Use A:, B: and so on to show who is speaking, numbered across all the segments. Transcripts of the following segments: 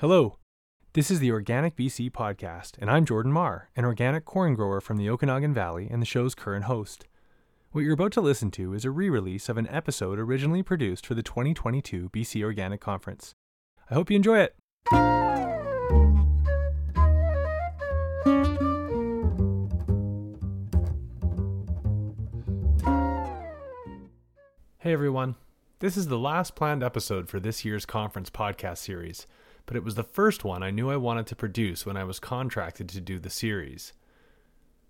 A: Hello. This is the Organic BC podcast, and I'm Jordan Marr, an organic corn grower from the Okanagan Valley and the show's current host. What you're about to listen to is a re release of an episode originally produced for the 2022 BC Organic Conference. I hope you enjoy it. Hey everyone. This is the last planned episode for this year's conference podcast series, but it was the first one I knew I wanted to produce when I was contracted to do the series.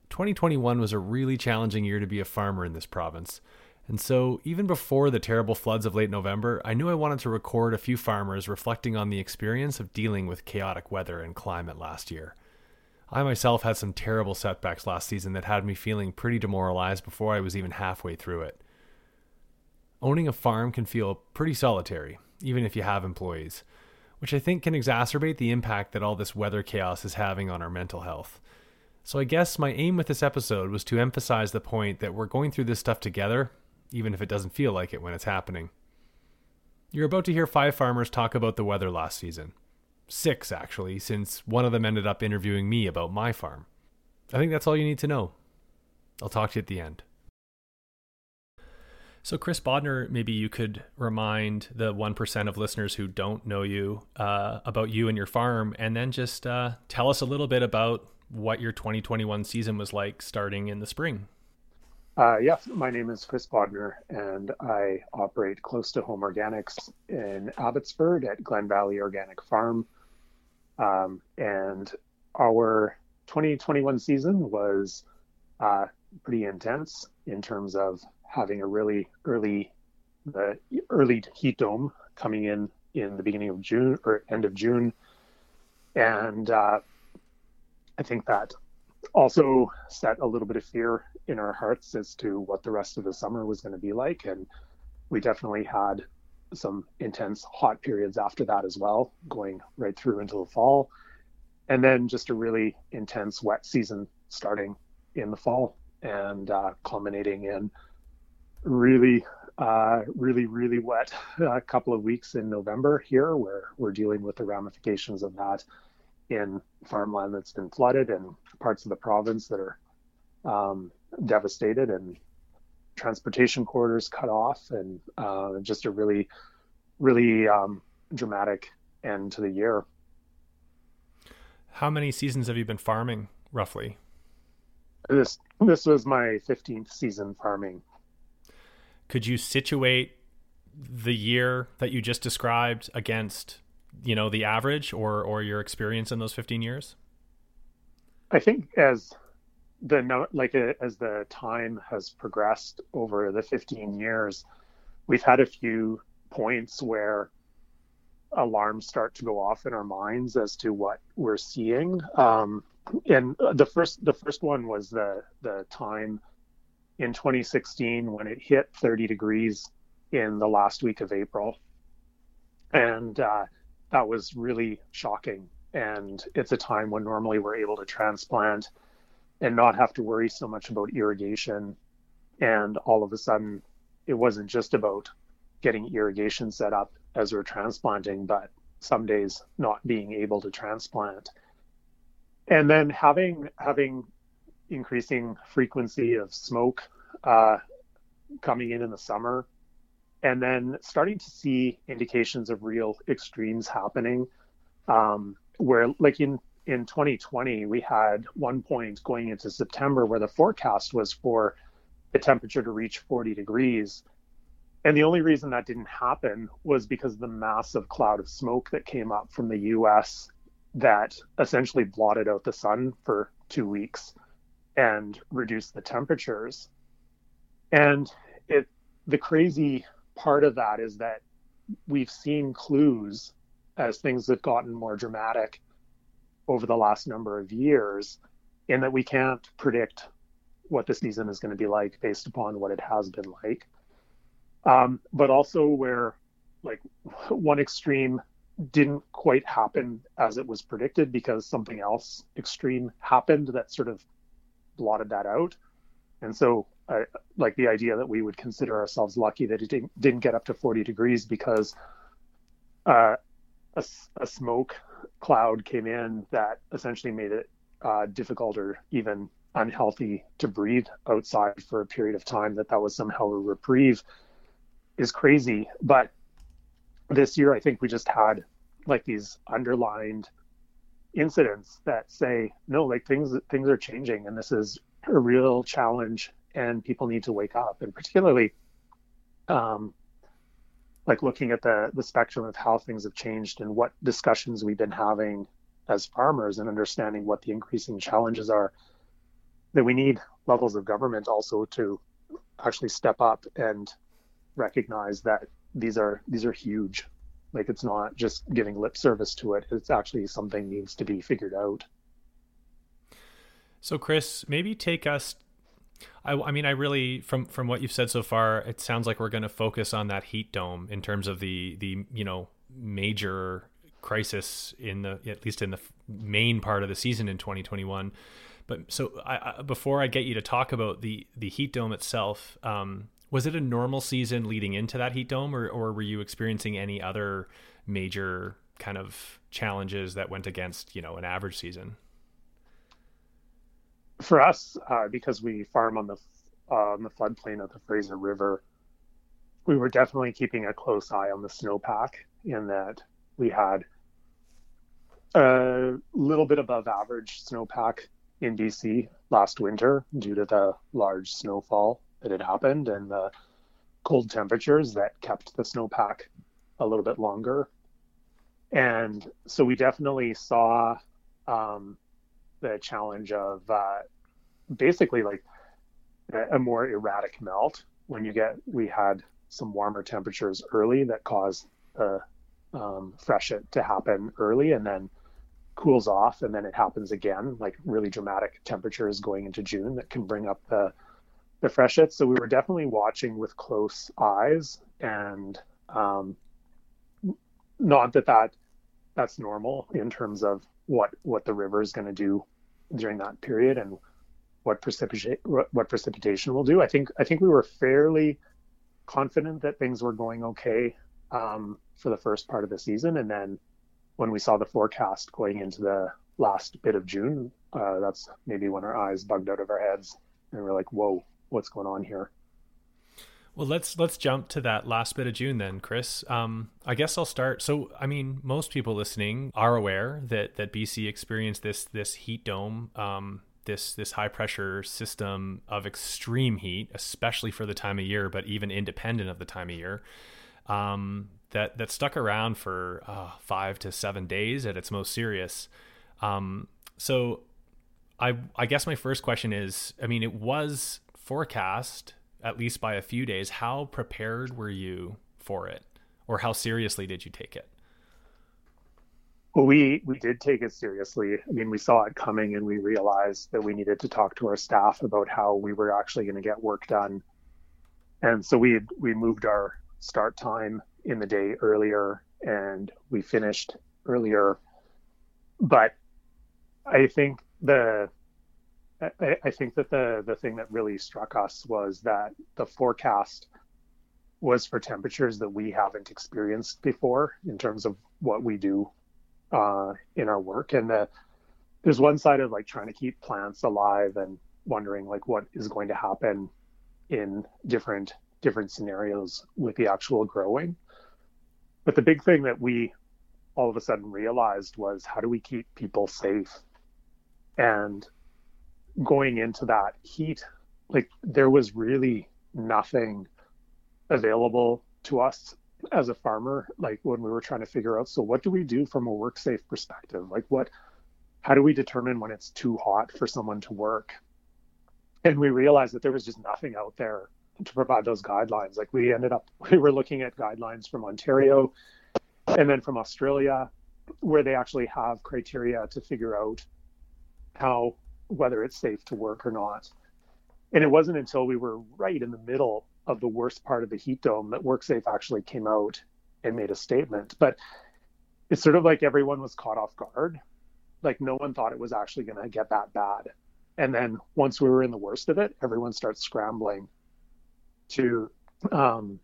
A: 2021 was a really challenging year to be a farmer in this province, and so even before the terrible floods of late November, I knew I wanted to record a few farmers reflecting on the experience of dealing with chaotic weather and climate last year. I myself had some terrible setbacks last season that had me feeling pretty demoralized before I was even halfway through it. Owning a farm can feel pretty solitary, even if you have employees, which I think can exacerbate the impact that all this weather chaos is having on our mental health. So I guess my aim with this episode was to emphasize the point that we're going through this stuff together, even if it doesn't feel like it when it's happening. You're about to hear five farmers talk about the weather last season. Six, actually, since one of them ended up interviewing me about my farm. I think that's all you need to know. I'll talk to you at the end. So, Chris Bodnar, maybe you could remind the 1% of listeners who don't know you uh, about you and your farm, and then just uh, tell us a little bit about what your 2021 season was like starting in the spring.
B: Uh, yeah, my name is Chris Bodnar, and I operate close to home organics in Abbotsford at Glen Valley Organic Farm. Um, and our 2021 season was uh, pretty intense in terms of having a really early the early heat dome coming in in the beginning of June or end of June, and uh, I think that also set a little bit of fear in our hearts as to what the rest of the summer was going to be like, and we definitely had some intense hot periods after that as well, going right through into the fall, and then just a really intense wet season starting in the fall and uh, culminating in really, uh, really, really wet a uh, couple of weeks in November here, where we're dealing with the ramifications of that in farmland that's been flooded and parts of the province that are um, devastated and transportation corridors cut off and uh, just a really, really um, dramatic end to the year.
A: How many seasons have you been farming roughly?
B: This this was my 15th season farming
A: could you situate the year that you just described against you know the average or or your experience in those 15 years?
B: I think as the like uh, as the time has progressed over the 15 years we've had a few points where alarms start to go off in our minds as to what we're seeing. Um, and the first the first one was the the time in 2016 when it hit 30 degrees in the last week of April. And uh, that was really shocking. And it's a time when normally we're able to transplant and not have to worry so much about irrigation. And all of a sudden, it wasn't just about getting irrigation set up as we're transplanting, but some days not being able to transplant. And then having having increasing frequency of smoke uh, coming in in the summer, and then starting to see indications of real extremes happening. Um, where, like in in 2020, we had one point going into September where the forecast was for the temperature to reach 40 degrees. And the only reason that didn't happen was because of the massive cloud of smoke that came up from the US that essentially blotted out the sun for two weeks and reduce the temperatures. And it the crazy part of that is that we've seen clues as things have gotten more dramatic over the last number of years in that we can't predict what the season is going to be like based upon what it has been like um, but also where like one extreme didn't quite happen as it was predicted because something else extreme happened that sort of blotted that out. And so, like the idea that we would consider ourselves lucky that it didn't, didn't get up to 40 degrees because uh, a, a, smoke cloud came in that essentially made it uh, difficult or even unhealthy to breathe outside for a period of time, that that was somehow a reprieve is crazy. But this year, I think we just had like these underlined incidents that say, no, like things things are changing, and this is a real challenge, and people need to wake up. And particularly, um, like looking at the the spectrum of how things have changed and what discussions we've been having as farmers and understanding what the increasing challenges are that we need levels of government also to actually step up and recognize that these are these are huge like it's not just giving lip service to it it's actually something needs to be figured out
A: so chris maybe take us I, I mean, I really from from what you've said so far, it sounds like we're going to focus on that heat dome in terms of the the you know major crisis in the at least in the main part of the season in 2021. But so I, I, before I get you to talk about the the heat dome itself, um, was it a normal season leading into that heat dome, or or were you experiencing any other major kind of challenges that went against you know an average season?
B: for us, uh, because we farm on the uh, on the floodplain of the Fraser River, we were definitely keeping a close eye on the snowpack. In that we had a little bit above average snowpack in BC last winter due to the large snowfall that had happened and the cold temperatures that kept the snowpack a little bit longer. And so we definitely saw um, the challenge of uh, basically like a more erratic melt when you get we had some warmer temperatures early that caused the um, freshet to happen early and then cools off and then it happens again like really dramatic temperatures going into june that can bring up the the freshet so we were definitely watching with close eyes and um, not that that that's normal in terms of what what the river is going to do during that period and what precipitation what precipitation will do. I think I think we were fairly confident that things were going okay um, for the first part of the season, and then when we saw the forecast going into the last bit of June, uh, that's maybe when our eyes bugged out of our heads, and we're like, "Whoa, what's going on here?"
A: Well, let's let's jump to that last bit of June then, Chris. Um, I guess I'll start. So, I mean, most people listening are aware that that BC experienced this this heat dome, um, this this high pressure system of extreme heat, especially for the time of year, but even independent of the time of year. Um, that that stuck around for uh, five to seven days at its most serious. Um, so, I I guess my first question is, I mean, it was forecast at least by a few days, how prepared were you for it? Or how seriously did you take it?
B: Well, we we did take it seriously. I mean, we saw it coming, and we realized that we needed to talk to our staff about how we were actually going to get work done. And so we we moved our start time in the day earlier, and we finished earlier. But I think the I, I think that the the thing that really struck us was that the forecast was for temperatures that we haven't experienced before in terms of what we do uh, in our work. And the, there's one side of like trying to keep plants alive and wondering like what is going to happen in different different scenarios with the actual growing. But the big thing that we all of a sudden realized was how do we keep people safe? And going into that heat, like there was really nothing available to us as a farmer, like when we were trying to figure out, so what do we do from a work safe perspective? Like what, how do we determine when it's too hot for someone to work? And we realized that there was just nothing out there to provide those guidelines. Like we ended up, we were looking at guidelines from Ontario and then from Australia, where they actually have criteria to figure out how whether it's safe to work or not. And it wasn't until we were right in the middle of the worst part of the heat dome that WorkSafe actually came out and made a statement. But it's sort of like everyone was caught off guard. Like no one thought it was actually going to get that bad. And then once we were in the worst of it, everyone starts scrambling to um,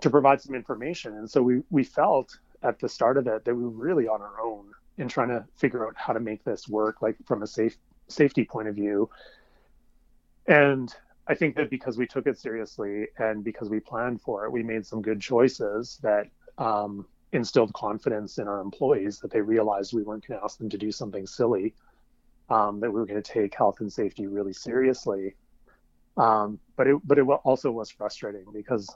B: to provide some information. And so we we felt at the start of it that we were really on our own in trying to figure out how to make this work, like from a safe safety point of view. And I think that because we took it seriously and because we planned for it, we made some good choices that um, instilled confidence in our employees that they realized we weren't going to ask them to do something silly, um, that we were going to take health and safety really seriously. Um, but it but it also was frustrating because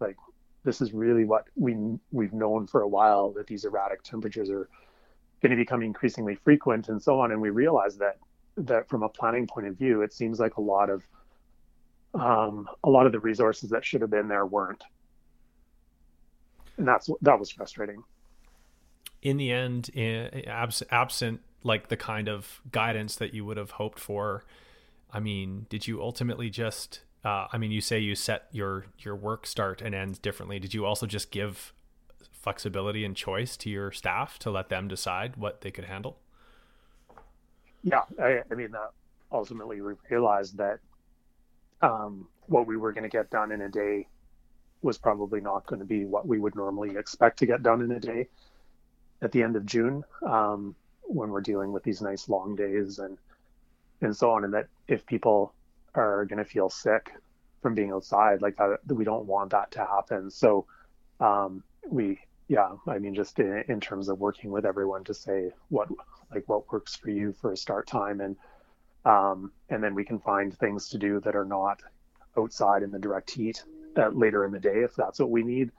B: like this is really what we we've known for a while that these erratic temperatures are going to become increasingly frequent and so on, and we realized that that from a planning point of view, it seems like a lot of um, a lot of the resources that should have been there weren't and that's that was frustrating.
A: In the end, absent, absent like the kind of guidance that you would have hoped for, I mean, did you ultimately just? Uh, I mean, you say you set your your work start and ends differently. Did you also just give flexibility and choice to your staff to let them decide what they could handle?
B: Yeah, I, I mean, uh, ultimately we realized that um, what we were going to get done in a day was probably not going to be what we would normally expect to get done in a day at the end of June um, when we're dealing with these nice long days and and so on. And that if people are going to feel sick from being outside, like that, we don't want that to happen. So um, we, yeah, I mean, just in, in terms of working with everyone to say what like what works for you for a start time and um, and then we can find things to do that are not outside in the direct heat later in the day if that's what we need,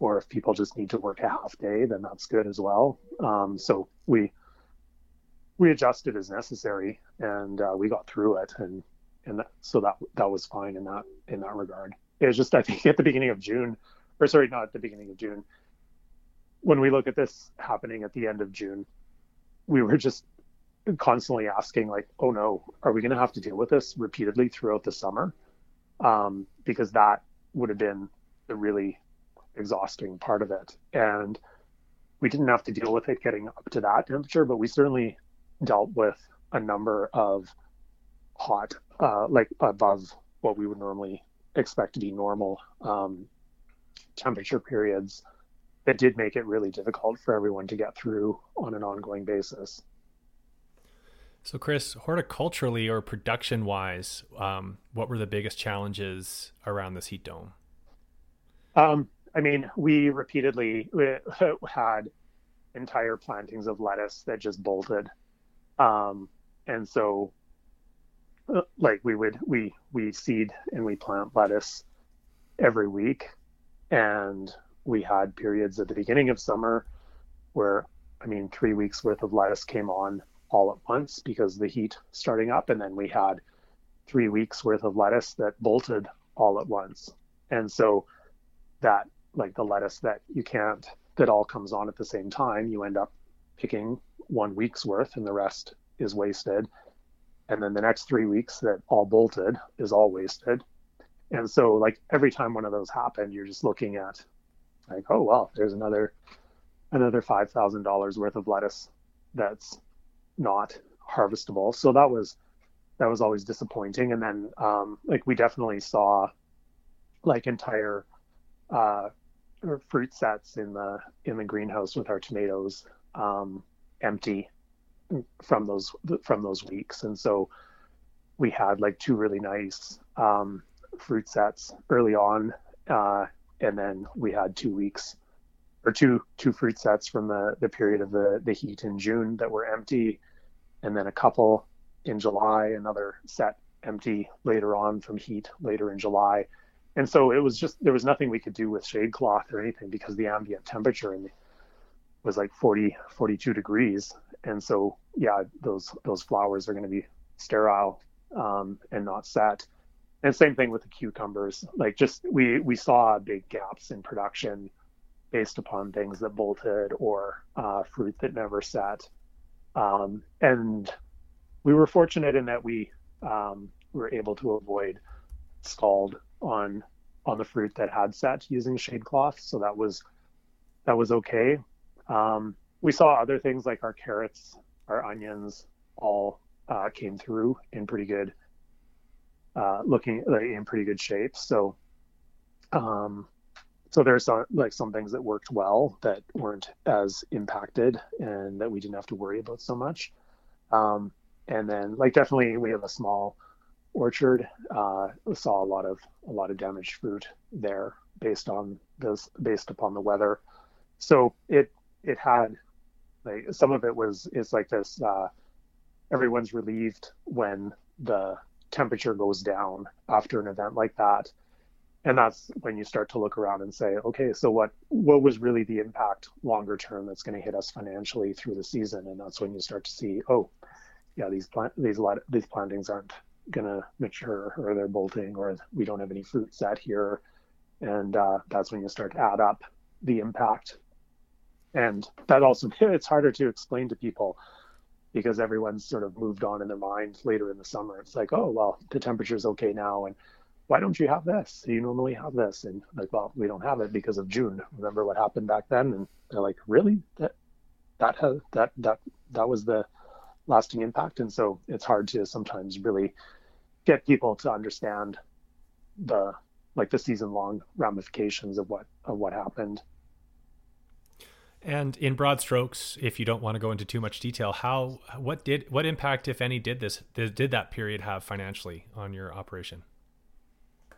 B: or if people just need to work a half day, then that's good as well. Um, so we we adjusted as necessary, and uh, we got through it, and and that, so that that was fine in that in that regard. It was just I think at the beginning of June, or sorry, not at the beginning of June. When we look at this happening at the end of June, we were just constantly asking like, oh no, are we going to have to deal with this repeatedly throughout the summer? Um, because that would have been the really exhausting part of it. And we didn't have to deal with it getting up to that temperature, but we certainly dealt with a number of hot, uh, like above what we would normally expect to be normal um, temperature periods that did make it really difficult for everyone to get through on an ongoing basis.
A: So, Chris, horticulturally or production wise, um, what were the biggest challenges around this heat dome?
B: Um, I mean, we repeatedly had entire plantings of lettuce that just bolted. Um, and so, uh, like, we would, we, we seed and we plant lettuce every week. And we had periods at the beginning of summer where, I mean, three weeks worth of lettuce came on all at once because the heat starting up, and then we had three weeks worth of lettuce that bolted all at once. And so that like the lettuce that you can't that all comes on at the same time, you end up picking one week's worth and the rest is wasted. And then the next three weeks that all bolted is all wasted. And so like every time one of those happened, you're just looking at like, oh well, there's another another five thousand dollars worth of lettuce that's not harvestable. So that was that was always disappointing. And then um, like we definitely saw like entire uh, fruit sets in the in the greenhouse with our tomatoes um, empty from those from those weeks. And so we had like two really nice um, fruit sets early on, uh, and then we had two weeks or two two fruit sets from the the period of the the heat in June that were empty. And then a couple in July, another set empty later on from heat later in July. And so it was just there was nothing we could do with shade cloth or anything because the ambient temperature in the, was like 40 42 degrees. And so yeah those those flowers are going to be sterile um, and not set and same thing with the cucumbers like just we we saw big gaps in production based upon things that bolted or uh, fruit that never set um, and we were fortunate in that we um, were able to avoid scald on on the fruit that had set using shade cloth. So that was that was okay. Um, we saw other things like our carrots, our onions, all uh, came through in pretty good, uh, looking in pretty good shape. So, um, so there's some like some things that worked well that weren't as impacted and that we didn't have to worry about so much. Um, and then like definitely we have a small orchard. Uh, saw a lot of a lot of damaged fruit there based on this based upon the weather. So it it had like some of it was it's like this. Uh, everyone's relieved when the temperature goes down after an event like that. And that's when you start to look around and say okay so what what was really the impact longer term that's going to hit us financially through the season? And that's when you start to see oh yeah these plant these these plantings aren't going to mature or they're bolting or we don't have any fruit set here. And uh, that's when you start to add up the impact. And that also it's harder to explain to people because everyone's sort of moved on in their mind later in the summer. It's like, oh well, the temperature's okay now, and why don't you have this? You normally have this, and like, well, we don't have it because of June. Remember what happened back then? And they're like, really? That that has that that that was the lasting impact, and so it's hard to sometimes really get people to understand the like the season long ramifications of what of what happened
A: and in broad strokes, if you don't want to go into too much detail, how what did what impact, if any, did this did that period have financially on your operation?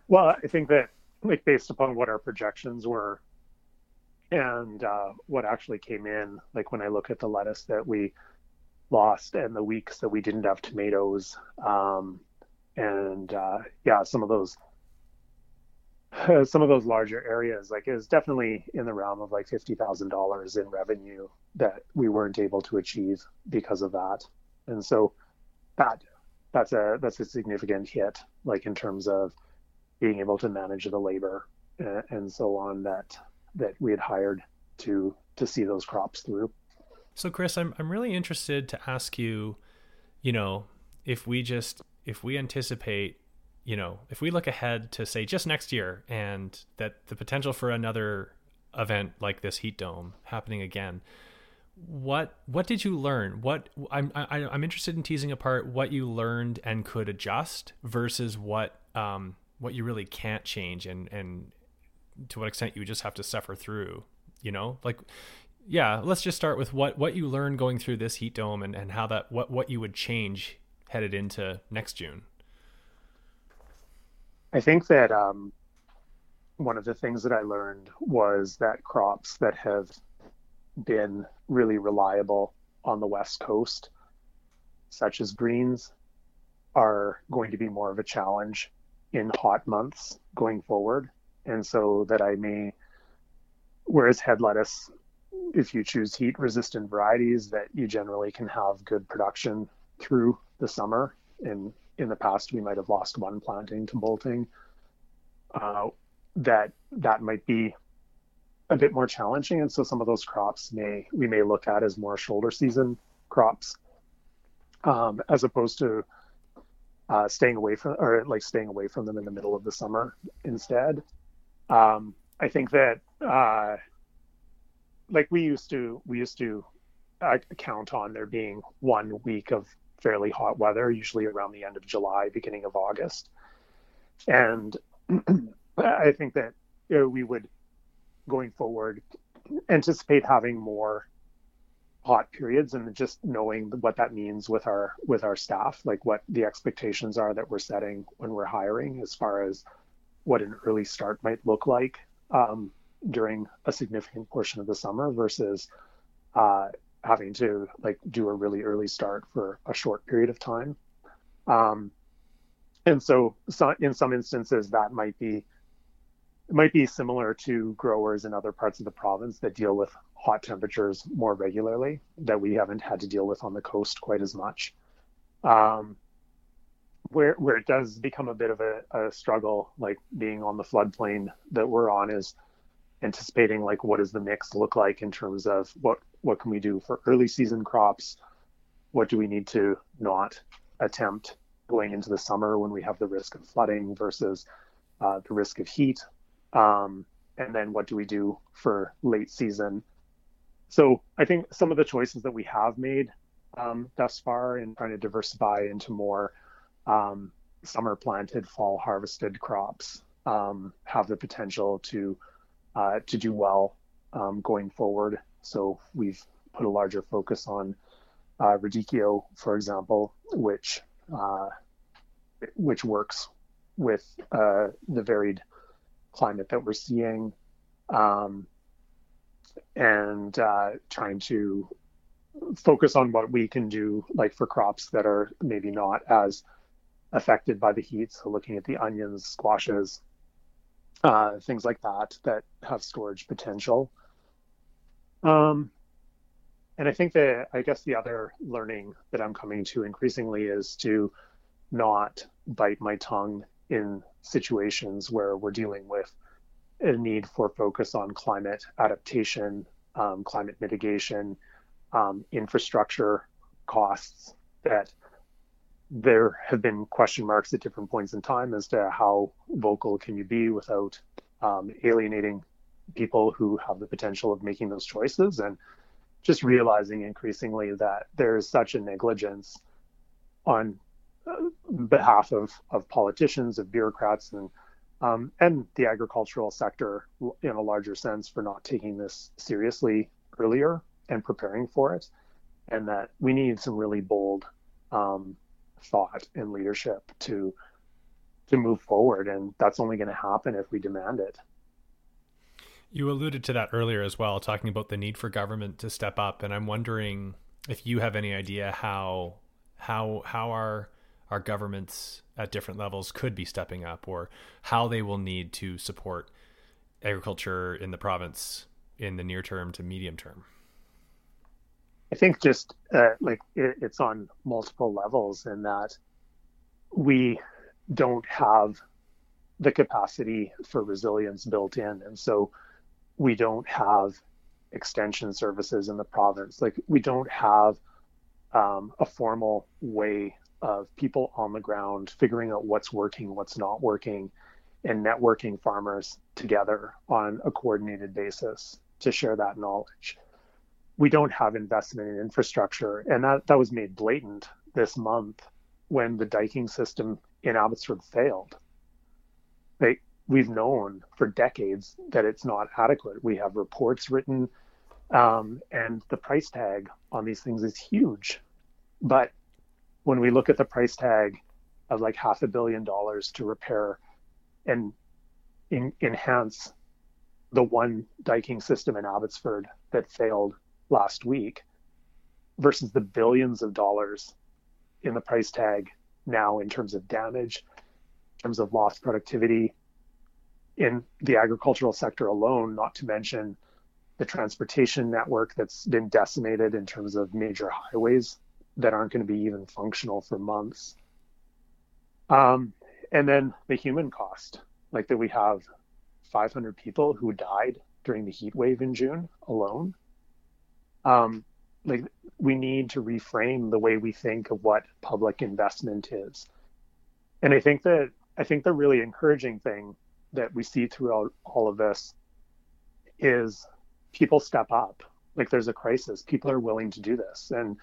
B: Well, I think that like based upon what our projections were and uh, what actually came in, like when I look at the lettuce that we lost and the weeks that we didn't have tomatoes, um, and uh, yeah, some of those some of those larger areas, like is definitely in the realm of like fifty thousand dollars in revenue that we weren't able to achieve because of that. And so that that's a that's a significant hit, like in terms of being able to manage the labor and, and so on that that we had hired to to see those crops through.
A: So Chris, I'm I'm really interested to ask you, you know, if we just if we anticipate you know, if we look ahead to say just next year and that the potential for another event like this heat dome happening again, what what did you learn? What I'm I, am i am interested in teasing apart what you learned and could adjust versus what um what you really can't change and and to what extent you just have to suffer through. You know, like yeah, let's just start with what what you learned going through this heat dome and and how that what what you would change headed into next June.
B: I think that um, one of the things that I learned was that crops that have been really reliable on the West Coast, such as greens, are going to be more of a challenge in hot months going forward. And so that I may, whereas head lettuce, if you choose heat resistant varieties, that you generally can have good production through the summer and in the past we might have lost one planting to bolting. Uh, that that might be a bit more challenging, and so some of those crops may we may look at as more shoulder season crops, um, as opposed to uh, staying away from or like staying away from them in the middle of the summer instead. Um, I think that uh, like we used to we used to uh, count on there being one week of fairly hot weather, usually around the end of July, beginning of August. And I think that you know, we would, going forward, anticipate having more hot periods and just knowing what that means with our with our staff like what the expectations are that we're setting when we're hiring as far as what an early start might look like um, during a significant portion of the summer versus uh, having to like do a really early start for a short period of time. Um, and so, so in some instances that might be might be similar to growers in other parts of the province that deal with hot temperatures more regularly that we haven't had to deal with on the coast quite as much. Um, where where it does become a bit of a, a struggle, like being on the floodplain that we're on, is anticipating like what does the mix look like in terms of what what can we do for early season crops? What do we need to not attempt going into the summer when we have the risk of flooding versus uh, the risk of heat? Um, and then what do we do for late season? So i think some of the choices that we have made um, thus far in trying to diversify into more um, summer planted fall harvested crops um, have the potential to uh, to do well um, going forward. So we've put a larger focus on uh, Radicchio, for example, which uh, which works with uh, the varied climate that we're seeing, um, and uh, trying to focus on what we can do, like for crops that are maybe not as affected by the heat. So looking at the onions, squashes, uh, things like that that have storage potential. Um, and I think that I guess the other learning that I'm coming to increasingly is to not bite my tongue in situations where we're dealing with a need for focus on climate adaptation, um, climate mitigation, um, infrastructure costs that there have been question marks at different points in time as to how vocal can you be without um, alienating people who have the potential of making those choices and just realizing increasingly that there is such a negligence on uh, behalf of, of politicians, of bureaucrats, and um, and the agricultural sector in a larger sense for not taking this seriously earlier and preparing for it, and that we need some really bold um, thought and leadership to to move forward, and that's only going to happen if we demand it.
A: You alluded to that earlier as well, talking about the need for government to step up, and I'm wondering if you have any idea how how how our our governments at different levels could be stepping up, or how they will need to support agriculture in the province in the near term to medium term.
B: I think just uh, like it, it's on multiple levels in that we don't have the capacity for resilience built in, and so we don't have extension services in the province. Like we don't have um, a formal way of people on the ground figuring out what's working, what's not working, and networking farmers together on a coordinated basis to share that knowledge. We don't have investment in infrastructure, and that, that was made blatant this month when the diking system in Abbotsford failed. Like we've known for decades that it's not adequate. We have reports written, um, and the price tag on these things is huge. But when we look at the price tag of like half a billion dollars to repair and in, enhance the one diking system in Abbotsford that failed last week versus the billions of dollars in the price tag now in terms of damage, in terms of lost productivity, in the agricultural sector alone, not to mention the transportation network that's been decimated in terms of major highways that aren't going to be even functional for months. Um, and then the human cost, like that we have 500 people who died during the heat wave in June alone. Um, like we need to reframe the way we think of what public investment is. And I think that I think the really encouraging thing that we see throughout all of this is people step up. Like there's a crisis. People are willing to do this and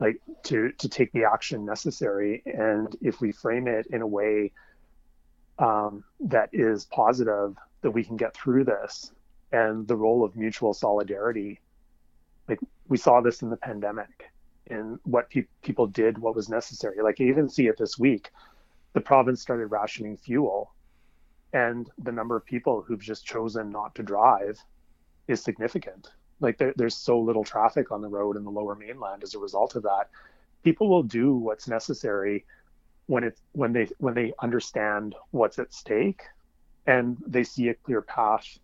B: like to to take the action necessary. And if we frame it in a way um, that is positive that we can get through this and the role of mutual solidarity like we saw this in the pandemic and what pe- people did what was necessary. Like you even see it this week the province started rationing fuel and the number of people who've just chosen not to drive is significant. Like there, there's so little traffic on the road in the lower mainland as a result of that. People will do what's necessary when it when they when they understand what's at stake and they see a clear path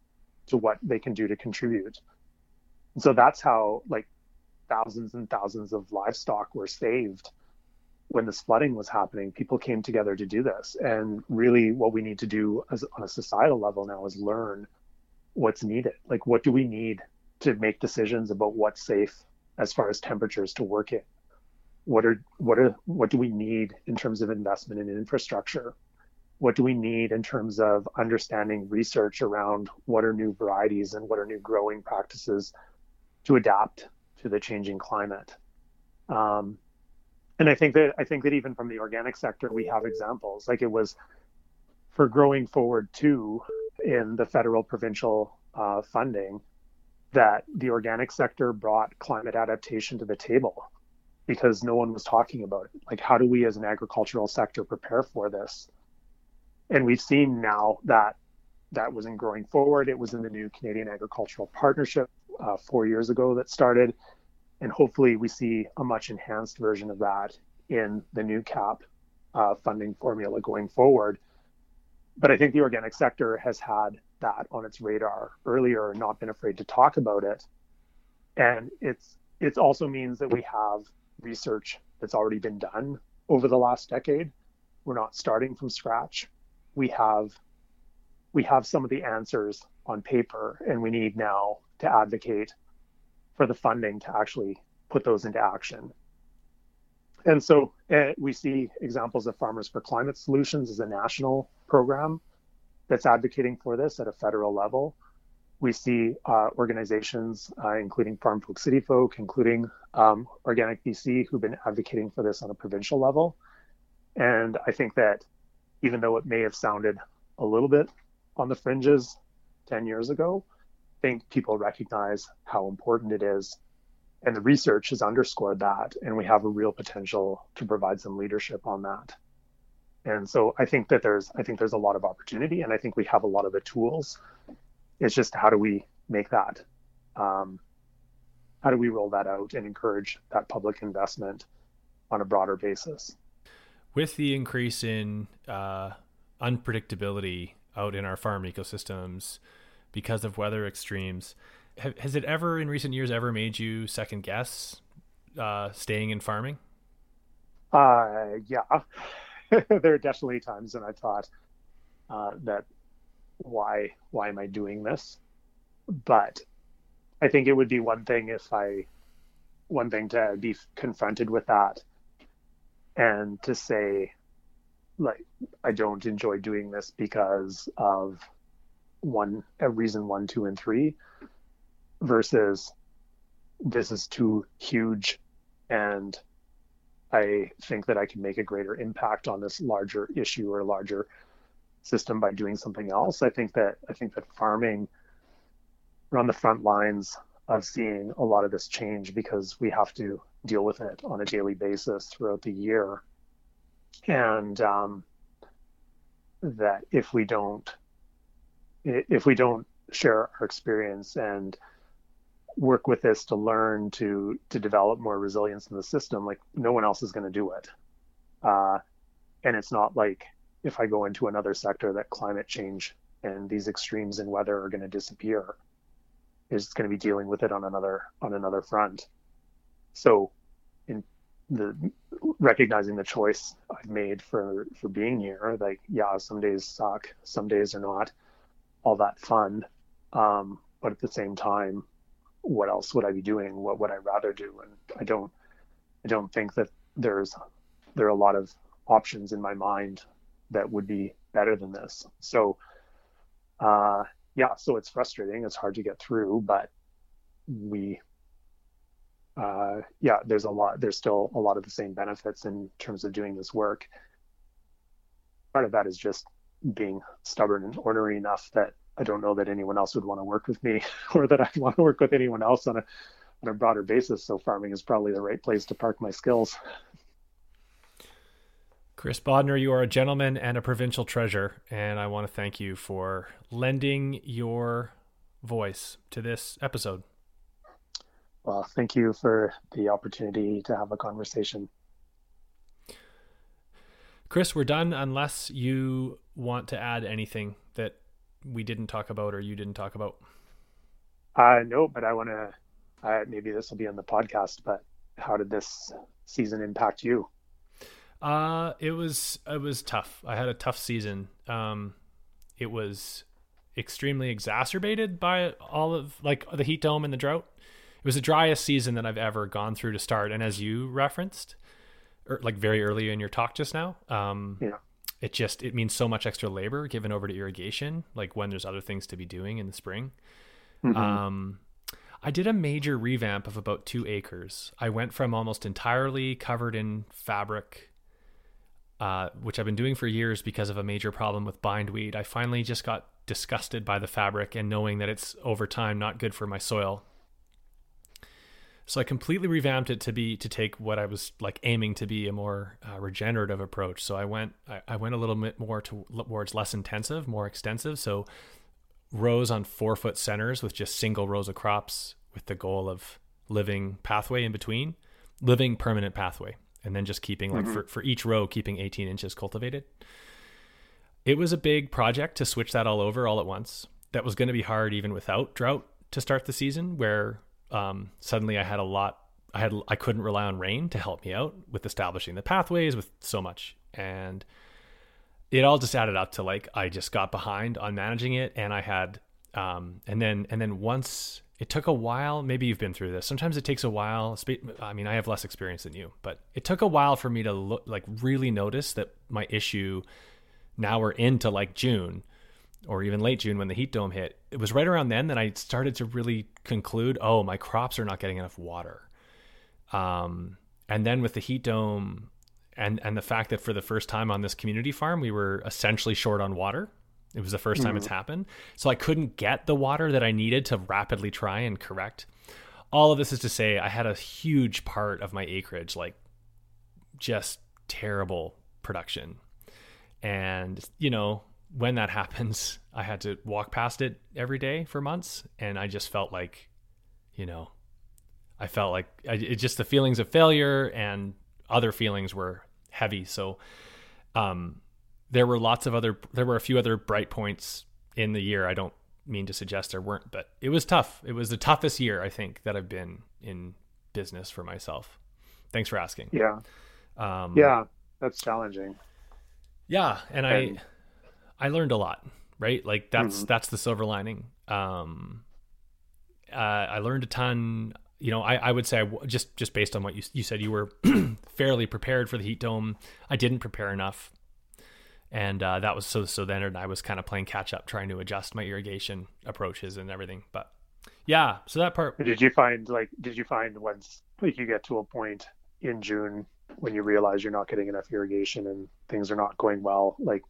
B: to what they can do to contribute and so that's how like thousands and thousands of livestock were saved when this flooding was happening, people came together to do this. And really, what we need to do as, on a societal level now is learn what's needed. Like, what do we need to make decisions about what's safe as far as temperatures to work in? What are what are what do we need in terms of investment in infrastructure? What do we need in terms of understanding research around what are new varieties and what are new growing practices to adapt to the changing climate? Um, and I think that I think that even from the organic sector, we have examples. Like it was for growing forward too, in the federal provincial uh, funding that the organic sector brought climate adaptation to the table because no one was talking about it. Like, how do we as an agricultural sector prepare for this? And we've seen now that that wasn't growing forward. It was in the new Canadian Agricultural Partnership uh, four years ago that started. And hopefully, we see a much enhanced version of that in the new CAP uh, funding formula going forward. But I think the organic sector has had that on its radar earlier and not been afraid to talk about it. And it's it also means that we have research that's already been done over the last decade. We're not starting from scratch. We have we have some of the answers on paper and we need now to advocate for the funding to actually put those into action. And so uh, we see examples of Farmers for Climate Solutions as a national program that's advocating for this at a federal level. We see uh, organizations, uh, including Farm Folk City Folk, including um, Organic BC, who've been advocating for this on a provincial level. And I think that even though it may have sounded a little bit on the fringes 10 years ago, I think people recognize how important it is. And the research has underscored that. And we have a real potential to provide some leadership on that. And so I think that there's I think there's a lot of opportunity and I think we have a lot of the tools. It's just how do we make that um, how do we roll that out and encourage that public investment on a broader basis?
A: With the increase in uh, unpredictability out in our farm ecosystems because of weather extremes. has it ever in recent years ever made you second guess uh, staying in farming?
B: Uh, yeah, there are definitely times when I thought uh, that why why am I doing this? But I think it would be one thing if I one thing to be confronted with that and to say like I don't enjoy doing this because of one a reason one, two, and three versus this is too huge and I think that I can make a greater impact on this larger issue or larger system by doing something else. I think that I think that farming we're on the front lines of seeing a lot of this change because we have to deal with it on a daily basis throughout the year and um, that if we don't if we don't share our experience and work with this to learn to to develop more resilience in the system like no one else is going to do it. Uh, and it's not like if i go into another sector that climate change and these extremes in weather are going to disappear is going to be dealing with it on another on another front. So in the recognizing the choice I've made for for being here. Like, yeah, some days suck, some days are not all that fun. Um, but at the same time, what else would I be doing? What would I rather do? And I don't, I don't think that there's there are a lot of options in my mind that would be better than this. So, uh, yeah, so it's frustrating. It's hard to get through, but we uh, yeah, there's a lot, there's still a lot of the same benefits in terms of doing this work. Part of that is just being stubborn and ornery enough that I don't know that anyone else would want to work with me or that I want to work with anyone else on a, on a broader basis. So farming is probably the right place to park my skills.
A: Chris Bodnar, you are a gentleman and a provincial treasure, and I want to thank you for lending your voice to this episode.
B: Well, thank you for the opportunity to have a conversation.
A: Chris, we're done unless you want to add anything that we didn't talk about or you didn't talk about.
B: Uh, no, but I want to, uh, maybe this will be on the podcast, but how did this season impact you?
A: Uh, it was, it was tough. I had a tough season. Um, it was extremely exacerbated by all of like the heat dome and the drought it was the driest season that I've ever gone through to start. And as you referenced, or er, like very early in your talk just now, um,
B: yeah.
A: it just it means so much extra labor given over to irrigation, like when there's other things to be doing in the spring. Mm-hmm. Um, I did a major revamp of about two acres. I went from almost entirely covered in fabric, uh, which I've been doing for years because of a major problem with bindweed. I finally just got disgusted by the fabric and knowing that it's over time not good for my soil. So I completely revamped it to be to take what I was like aiming to be a more uh, regenerative approach. So I went I, I, went a little bit more to, towards less intensive, more extensive. So rows on four foot centers with just single rows of crops with the goal of living pathway in between, living permanent pathway, and then just keeping like mm-hmm. for, for each row keeping 18 inches cultivated. It was a big project to switch that all over all at once. That was going to be hard even without drought to start the season, where um, suddenly I had a lot. I had I couldn't rely on rain to help me out with establishing the pathways with so much, and it all just added up to like I just got behind on managing it, and I had um, and then and then once it took a while. Maybe you've been through this. Sometimes it takes a while. I mean, I have less experience than you, but it took a while for me to look like really notice that my issue. Now we're into like June or even late June when the heat dome hit, it was right around then that I started to really conclude, oh, my crops are not getting enough water. Um, and then with the heat dome and and the fact that for the first time on this community farm we were essentially short on water. It was the 1st time it's happened. So I couldn't get the water that I needed to rapidly try and correct. All of this is to say I had a huge part of my acreage like just terrible production. And you know, when that happens, I had to walk past it every day for months, and I just felt like, you know, I felt like I, it just the feelings of failure and other feelings were heavy. So, um, there were lots of other, there were a few other bright points in the year. I don't mean to suggest there weren't, but it was tough. It was the toughest year I think that I've been in business for myself. Thanks for asking.
B: Yeah. Um, yeah, that's challenging.
A: Yeah, and, and I I learned a lot, right? Like that's mm-hmm. that's the silver lining. Um, uh, I learned a ton. You know, I, I would say I, just just based on what you you said, you were fairly prepared for the heat dome. I didn't prepare enough, and uh, that was so so. Then and I was kind of playing catch up, trying to adjust my irrigation approaches and everything. But yeah, so that part.
B: Did you find like did you find once like you get to a point in June when you realize you're not getting enough irrigation and things are not going well, like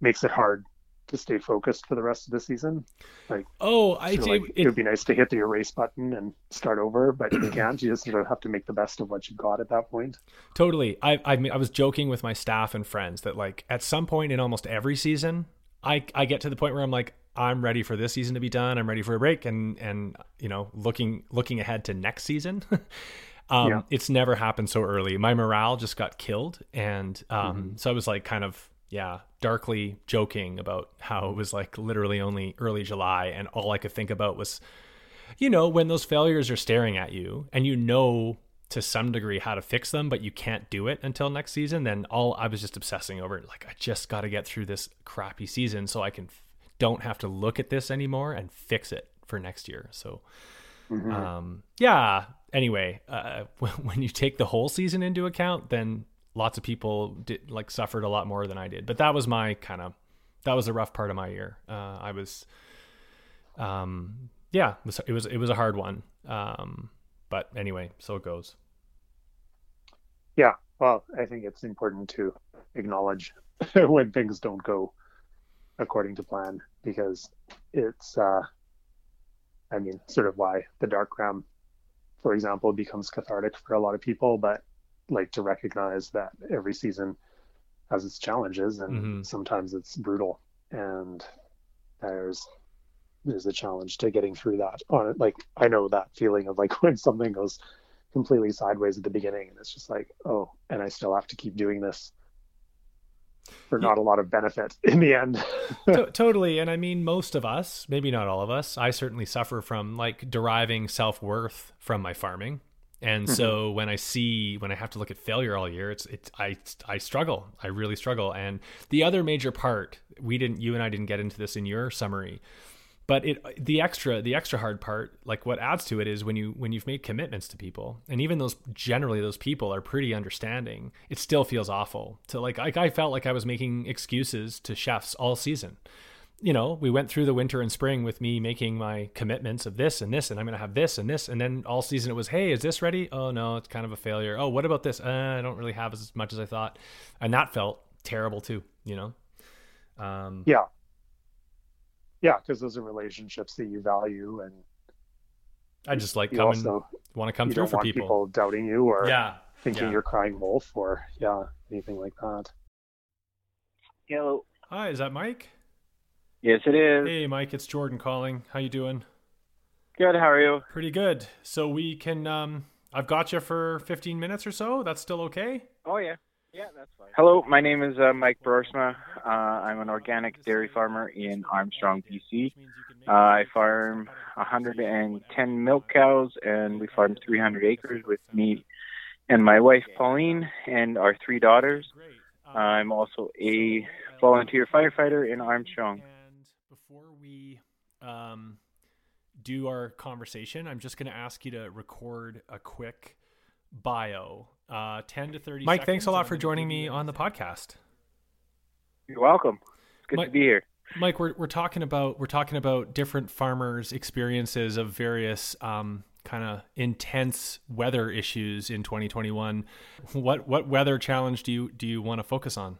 B: makes it hard to stay focused for the rest of the season. Like,
A: oh, I do. Like,
B: it, would be nice to hit the erase button and start over, but you can't. You just sort of have to make the best of what you've got at that point.
A: Totally. I, I, I was joking with my staff and friends that like at some point in almost every season, I, I get to the point where I'm like, I'm ready for this season to be done. I'm ready for a break, and and you know, looking looking ahead to next season. um, yeah. It's never happened so early. My morale just got killed, and um, mm-hmm. so I was like, kind of yeah, darkly joking about how it was like literally only early July and all I could think about was you know, when those failures are staring at you and you know to some degree how to fix them, but you can't do it until next season, then all I was just obsessing over. Like, I just got to get through this crappy season so I can don't have to look at this anymore and fix it for next year. So, mm-hmm. um, yeah. Anyway, uh, when you take the whole season into account, then lots of people did like suffered a lot more than I did. But that was my kind of that was a rough part of my year. Uh, I was, um, yeah, it was, it was it was a hard one. Um, but anyway, so it goes.
B: Yeah, well, I think it's important to acknowledge when things don't go according to plan because it's, uh, I mean, sort of why the dark gram, for example, becomes cathartic for a lot of people, but like to recognize that every season has its challenges and mm-hmm. sometimes it's brutal and there's there's a challenge to getting through that on it like i know that feeling of like when something goes completely sideways at the beginning and it's just like oh and i still have to keep doing this for not a lot of benefit in the end.
A: to- totally. And I mean, most of us, maybe not all of us, I certainly suffer from like deriving self worth from my farming. And mm-hmm. so when I see when I have to look at failure all year, it's it's I I struggle. I really struggle. And the other major part, we didn't you and I didn't get into this in your summary, but it the extra the extra hard part, like what adds to it is when you when you've made commitments to people, and even those generally those people are pretty understanding, it still feels awful. To like I, I felt like I was making excuses to chefs all season you know, we went through the winter and spring with me making my commitments of this and this, and I'm going to have this and this. And then all season it was, hey, is this ready? Oh, no, it's kind of a failure. Oh, what about this? Uh, I don't really have as much as I thought. And that felt terrible too, you know?
B: Um, yeah. yeah, because those are relationships that you value, and
A: I just like
B: you
A: coming,
B: also
A: want to come through
B: don't
A: for
B: want
A: people.
B: people doubting you or
A: Yeah,
B: thinking
A: yeah.
B: you're crying wolf or yeah, anything like that.
C: Hello.
A: Hi, is that Mike?
C: Yes, it is.
A: Hey, Mike, it's Jordan calling. How you doing?
C: Good. How are you?
A: Pretty good. So we can. Um, I've got you for 15 minutes or so. That's still okay.
C: Oh yeah. Yeah, that's fine. Hello, my name is uh, Mike Broersma. Uh, I'm an organic dairy farmer in Armstrong, BC. Uh, I farm 110 milk cows, and we farm 300 acres with me and my wife Pauline and our three daughters. I'm also a volunteer firefighter in Armstrong.
A: And before we um, do our conversation, I'm just going to ask you to record a quick bio, uh, 10 to 30 Mike, thanks a lot for joining me on the podcast.
C: You're welcome. It's good
A: My-
C: to be here.
A: Mike, we're we're talking about we're talking about different farmers' experiences of various um, kind of intense weather issues in 2021. What what weather challenge do you do you want to focus on?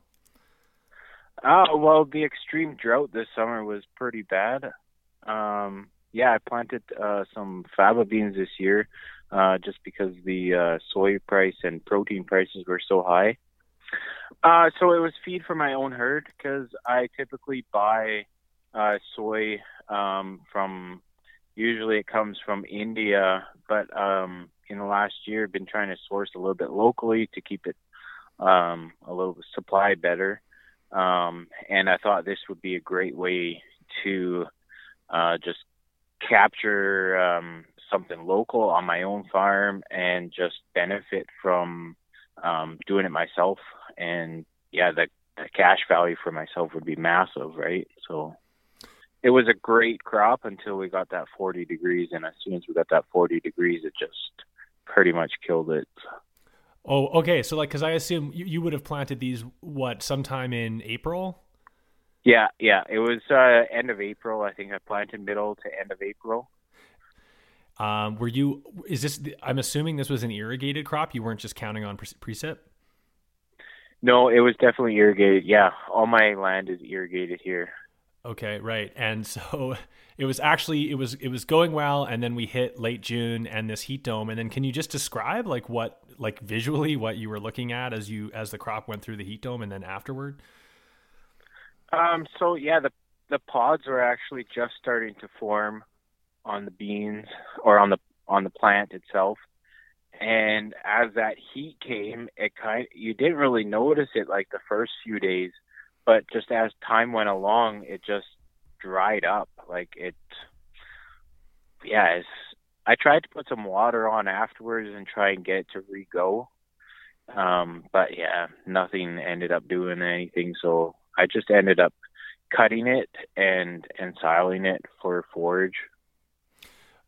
C: Uh, well, the extreme drought this summer was pretty bad. Um, yeah, I planted uh, some faba beans this year uh, just because the uh, soy price and protein prices were so high. Uh, so it was feed for my own herd because I typically buy uh, soy um, from. Usually it comes from India, but um, in the last year, I've been trying to source a little bit locally to keep it um, a little supply better. Um, and I thought this would be a great way to uh, just capture um, something local on my own farm and just benefit from um, doing it myself. And yeah, the, the cash value for myself would be massive, right? So it was a great crop until we got that 40 degrees. And as soon as we got that 40 degrees, it just pretty much killed it.
A: Oh, okay. So like, because I assume you, you would have planted these what sometime in April.
C: Yeah, yeah. It was uh, end of April. I think I planted middle to end of April.
A: Um, were you? Is this? I'm assuming this was an irrigated crop. You weren't just counting on pre- precip.
C: No, it was definitely irrigated. Yeah, all my land is irrigated here.
A: Okay, right. And so it was actually it was it was going well and then we hit late June and this heat dome and then can you just describe like what like visually what you were looking at as you as the crop went through the heat dome and then afterward?
C: Um, so yeah, the the pods were actually just starting to form on the beans or on the on the plant itself. And as that heat came, it kind you didn't really notice it like the first few days, but just as time went along, it just dried up. Like it, yeah. I tried to put some water on afterwards and try and get it to re-go, um, but yeah, nothing ended up doing anything. So I just ended up cutting it and and siling it for forage.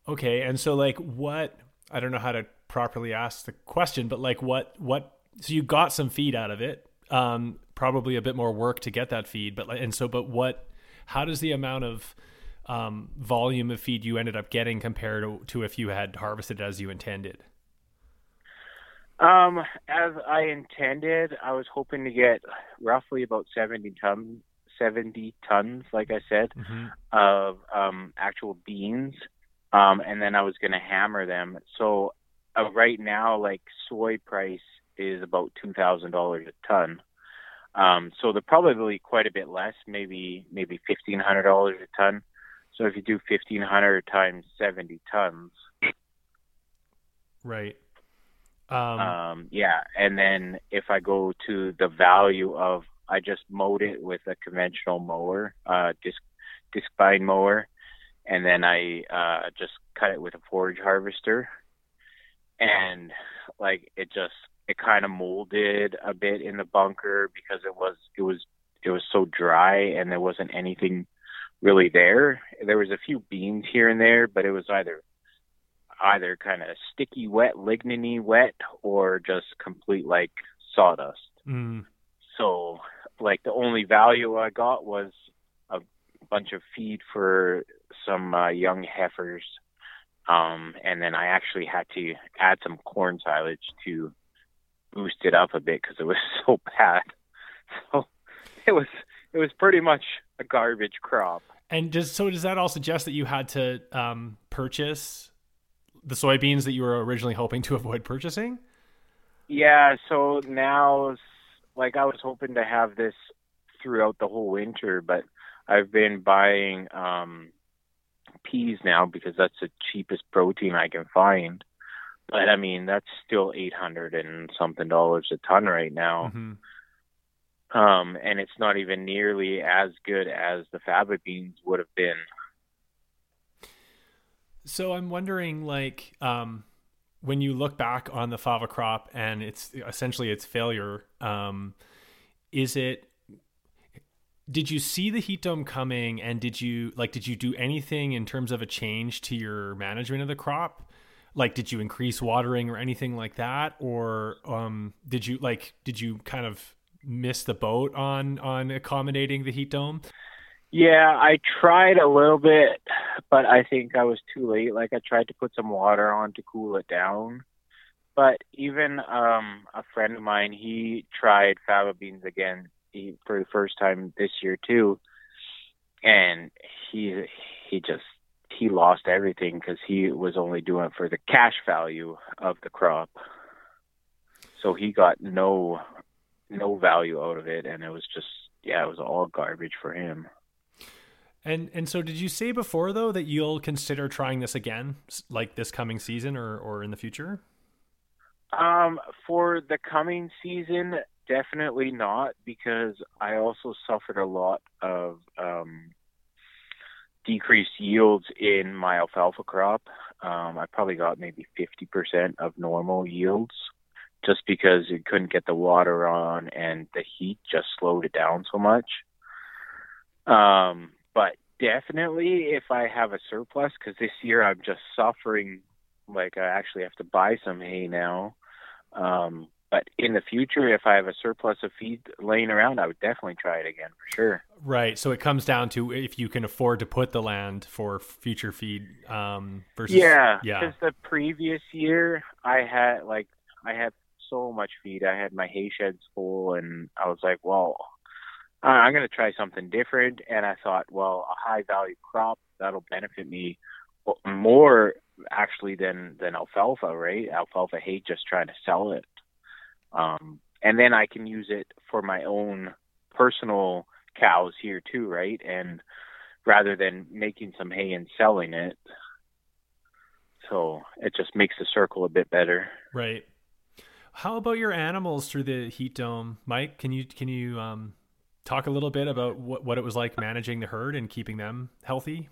A: Okay, and so like what I don't know how to properly ask the question, but like what what so you got some feed out of it. Um probably a bit more work to get that feed, but and so but what how does the amount of um, volume of feed you ended up getting compared to, to if you had harvested as you intended?
C: Um, as I intended, I was hoping to get roughly about seventy tons, seventy tons, like I said,
A: Mm-hmm.
C: of um, actual beans, um, and then I was going to hammer them. So uh, right now, like soy price is about two thousand dollars a ton. Um, so they're probably quite a bit less, maybe maybe fifteen hundred dollars a ton. So if you do fifteen hundred times seventy tons,
A: Right. Um,
C: um, yeah, and then if I go to the value of, I just mowed it with a conventional mower, uh, disc disc bind mower, and then I uh, just cut it with a forage harvester, and like it just it kind of molded a bit in the bunker because it was it was it was so dry and there wasn't anything really there. There was a few beans here and there, but it was either either kind of sticky wet, ligniny wet, or just complete like sawdust.
A: mm,
C: So, like the only value I got was a bunch of feed for some uh, young heifers, um, and then I actually had to add some corn silage to boost it up a bit because it was so bad. So it was it was pretty much a garbage crop.
A: And does so does that all suggest that you had to um, purchase the soybeans that you were originally hoping to avoid purchasing?
C: Yeah, so now like I was hoping to have this throughout the whole winter, but I've been buying um peas now because that's the cheapest protein I can find. But I mean, that's still 800 and something dollars a ton right now.
A: Mm-hmm.
C: Um, and it's not even nearly as good as the faba beans would have been.
A: So I'm wondering, like, um, when you look back on the fava crop and it's essentially its failure, um, is it? Did you see the heat dome coming, and did you like? Did you do anything in terms of a change to your management of the crop? Like, did you increase watering or anything like that, or um, did you like? Did you kind of miss the boat on on accommodating the heat dome?
C: Yeah, I tried a little bit, but I think I was too late. Like I tried to put some water on to cool it down. But even um a friend of mine, he tried faba beans again he, for the first time this year too. And he he just he lost everything cuz he was only doing it for the cash value of the crop. So he got no no value out of it and it was just yeah, it was all garbage for him.
A: And and so did you say before though that you'll consider trying this again, like this coming season or or in the future?
C: Um, for the coming season, definitely not because I also suffered a lot of um, decreased yields in my alfalfa crop. Um, I probably got maybe 50% of normal yields just because it couldn't get the water on and the heat just slowed it down so much. Um, but definitely if I have a surplus, because this year I'm just suffering, like I actually have to buy some hay now. Um, but in the future, if I have a surplus of feed laying around, I would definitely try it again for sure.
A: Right. So it comes down to if you can afford to put the land for future feed um, versus
C: yeah, yeah. Because the previous year I had like I had so much feed. I had my hay sheds full, and I was like, well, I'm going to try something different. And I thought, well, a high value crop that'll benefit me more actually than than alfalfa, right? Alfalfa hate just trying to sell it, um, and then I can use it for my own personal cows here too, right? And rather than making some hay and selling it, so it just makes the circle a bit better.
A: Right. How about your animals through the heat dome, Mike? Can you can you um, talk a little bit about what, what it was like managing the herd and keeping them healthy?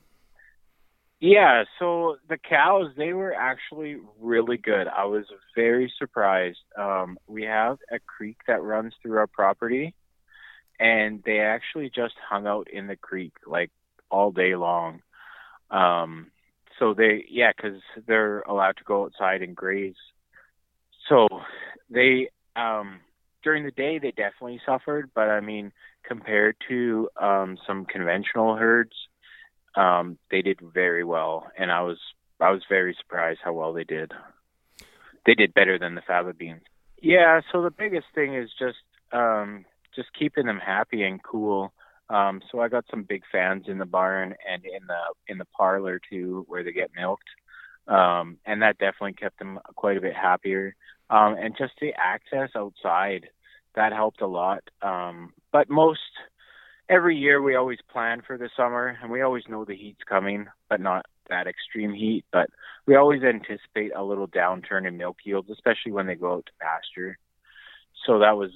C: Yeah, so the cows, they were actually really good. I was very surprised. Um, we have a creek that runs through our property, and they actually just hung out in the creek like all day long. Um, so they, yeah, because they're allowed to go outside and graze. So they, um, during the day, they definitely suffered, but I mean, compared to um, some conventional herds, um, they did very well, and I was I was very surprised how well they did. They did better than the fava beans. Yeah, so the biggest thing is just um, just keeping them happy and cool. Um, so I got some big fans in the barn and in the in the parlor too, where they get milked, um, and that definitely kept them quite a bit happier. Um, and just the access outside that helped a lot. Um, but most every year we always plan for the summer and we always know the heat's coming, but not that extreme heat. But we always anticipate a little downturn in milk yields, especially when they go out to pasture. So that was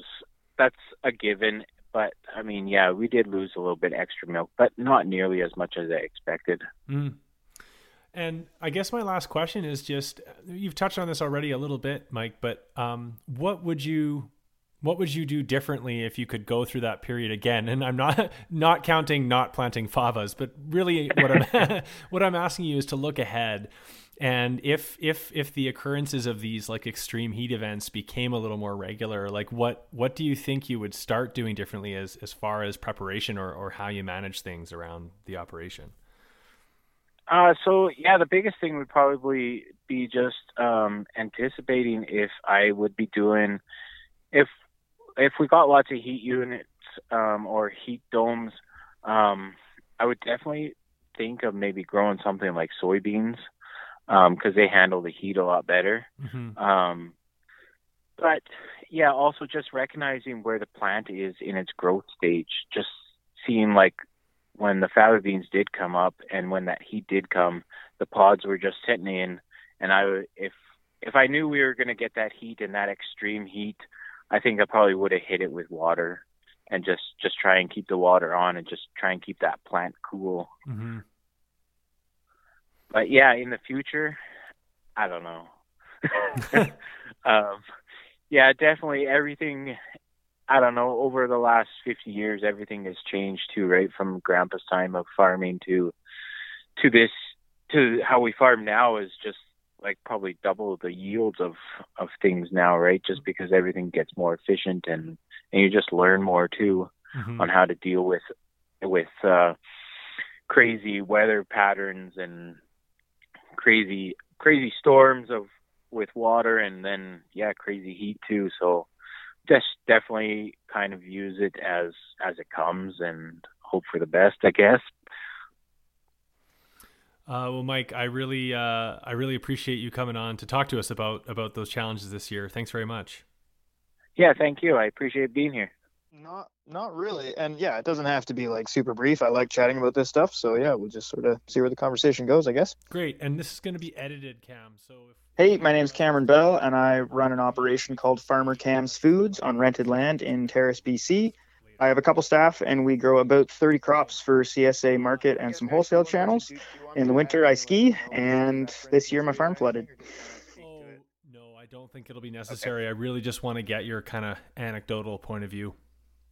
C: that's a given. But I mean, yeah, we did lose a little bit extra milk, but not nearly as much as I expected.
A: Mm. And I guess my last question is just you've touched on this already a little bit, Mike, but um, what would you what would you do differently if you could go through that period again? And I'm not not counting not planting favas, but really what I'm what I'm asking you is to look ahead. And if if if the occurrences of these like extreme heat events became a little more regular, like what what do you think you would start doing differently as as far as preparation or or how you manage things around the operation?
C: Uh, so yeah, the biggest thing would probably be just um, anticipating if I would be doing if if we got lots of heat units um, or heat domes, um, I would definitely think of maybe growing something like soybeans because um, they handle the heat a lot better. Mm-hmm. Um, but yeah, also just recognizing where the plant is in its growth stage, just seeing like when the faba beans did come up and when that heat did come, the pods were just sitting in, and I if if I knew we were going to get that heat and that extreme heat, I think I probably would have hit it with water and just just try and keep the water on and just try and keep that plant cool. Mm-hmm. But yeah, in the future, I don't know. um, yeah, definitely everything. I don't know. Over the last 50 years, everything has changed too, right? From Grandpa's time of farming to to this to how we farm now is just like probably double the yields of of things now, right? Just because everything gets more efficient and and you just learn more too mm-hmm. on how to deal with with uh crazy weather patterns and crazy crazy storms of with water and then yeah crazy heat too so just definitely kind of use it as as it comes and hope for the best i guess
A: uh, well, Mike, I really, uh, I really appreciate you coming on to talk to us about about those challenges this year. Thanks very much.
C: Yeah, thank you. I appreciate being here.
D: Not, not really. And yeah, it doesn't have to be like super brief. I like chatting about this stuff. So yeah, we'll just sort of see where the conversation goes, I guess.
A: Great. And this is going to be edited, Cam. So if
D: Hey, my name's Cameron Bell, and I run an operation called Farmer Cam's Foods on rented land in Terrace, BC. I have a couple staff, and we grow about 30 crops for CSA market and some wholesale channels. In the winter, I ski, and this year my farm flooded.
A: Oh, no, I don't think it'll be necessary. Okay. I really just want to get your kind of anecdotal point of view.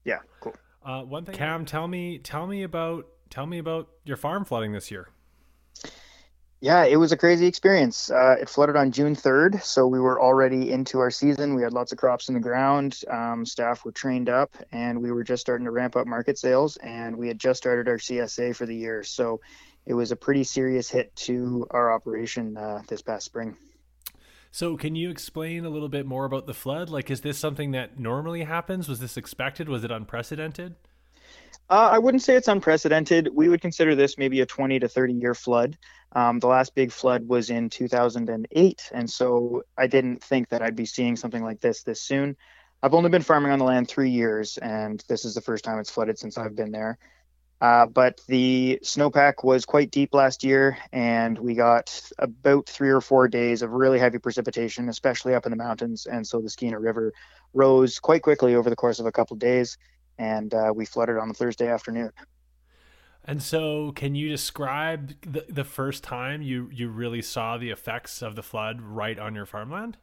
D: Yeah, cool.
A: Uh, one thing, Cam, tell me, tell me about, tell me about your farm flooding this year.
D: Yeah, it was a crazy experience. Uh, it flooded on June 3rd, so we were already into our season. We had lots of crops in the ground. Um, staff were trained up, and we were just starting to ramp up market sales. And we had just started our CSA for the year, so it was a pretty serious hit to our operation uh, this past spring.
A: So, can you explain a little bit more about the flood? Like, is this something that normally happens? Was this expected? Was it unprecedented?
D: Uh, I wouldn't say it's unprecedented. We would consider this maybe a 20 to 30 year flood. Um, the last big flood was in 2008, and so I didn't think that I'd be seeing something like this this soon. I've only been farming on the land three years, and this is the first time it's flooded since I've been there. Uh, but the snowpack was quite deep last year, and we got about three or four days of really heavy precipitation, especially up in the mountains. And so the Skeena River rose quite quickly over the course of a couple of days and uh, we flooded on a Thursday afternoon.
A: And so, can you describe the, the first time you, you really saw the effects of the flood right on your farmland?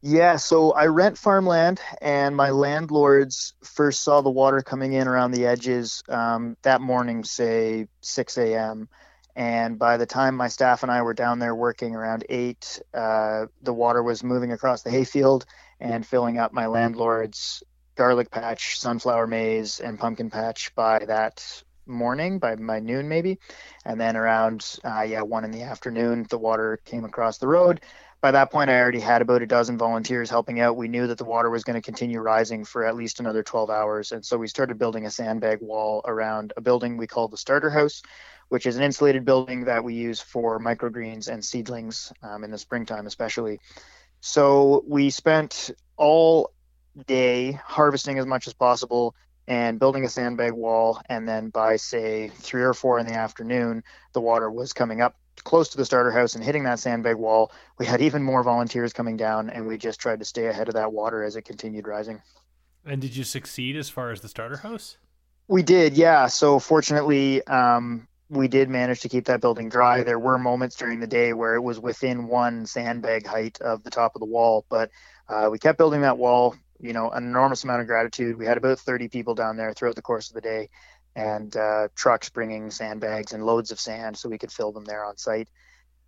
D: Yeah, so I rent farmland, and my landlords first saw the water coming in around the edges um, that morning, say 6 a.m. And by the time my staff and I were down there working around 8, uh, the water was moving across the hayfield and filling up my landlord's garlic patch, sunflower maze, and pumpkin patch by that morning, by my noon maybe, and then around uh, yeah one in the afternoon, the water came across the road. By that point, I already had about a dozen volunteers helping out. We knew that the water was going to continue rising for at least another 12 hours, and so we started building a sandbag wall around a building we call the starter house, which is an insulated building that we use for microgreens and seedlings um, in the springtime, especially. So we spent all day harvesting as much as possible and building a sandbag wall. And then by say three or four in the afternoon the water was coming up close to the starter house and hitting that sandbag wall. We had even more volunteers coming down and we just tried to stay ahead of that water as it continued rising.
A: And did you succeed as far as the starter house?
D: We did yeah. So fortunately um, we did manage to keep that building dry. There were moments during the day where it was within one sandbag height of the top of the wall but uh, we kept building that wall you know, an enormous amount of gratitude. We had about 30 people down there throughout the course of the day and uh, trucks bringing sandbags and loads of sand so we could fill them there on site.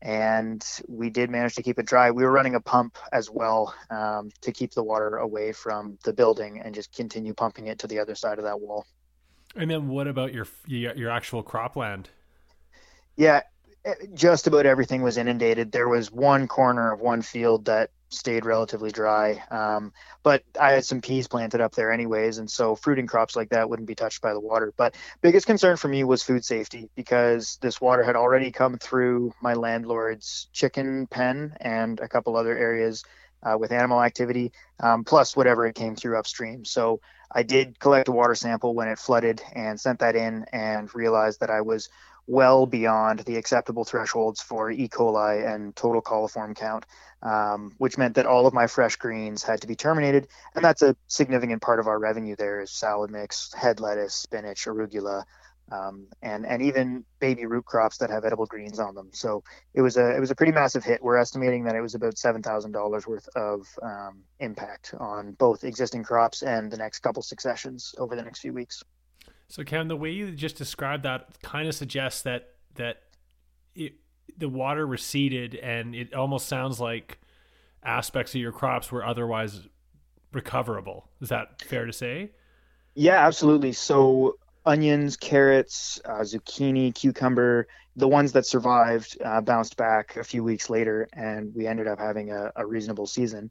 D: And we did manage to keep it dry. We were running a pump as well um, to keep the water away from the building and just continue pumping it to the other side of that wall.
A: And then what about your your actual cropland?
D: Yeah, just about everything was inundated. There was one corner of one field that stayed relatively dry, um, but I had some peas planted up there anyways, and so fruiting crops like that wouldn't be touched by the water. But biggest concern for me was food safety because this water had already come through my landlord's chicken pen and a couple other areas uh, with animal activity, um, plus whatever it came through upstream. So I did collect a water sample when it flooded and sent that in and realized that I was well beyond the acceptable thresholds for E. coli and total coliform count, um, which meant that all of my fresh greens had to be terminated. And that's a significant part of our revenue there is salad mix, head lettuce, spinach, arugula, um, and and even baby root crops that have edible greens on them. So it was a it was a pretty massive hit. We're estimating that it was about seven thousand dollars worth of um, impact on both existing crops and the next couple successions over the next few weeks.
A: So Cam, the way you just described that kind of suggests that that it, the water receded, and it almost sounds like aspects of your crops were otherwise recoverable. Is that fair to say?
D: Yeah, absolutely. So onions, carrots, uh, zucchini, cucumber, the ones that survived uh, bounced back a few weeks later, and we ended up having a, a reasonable season.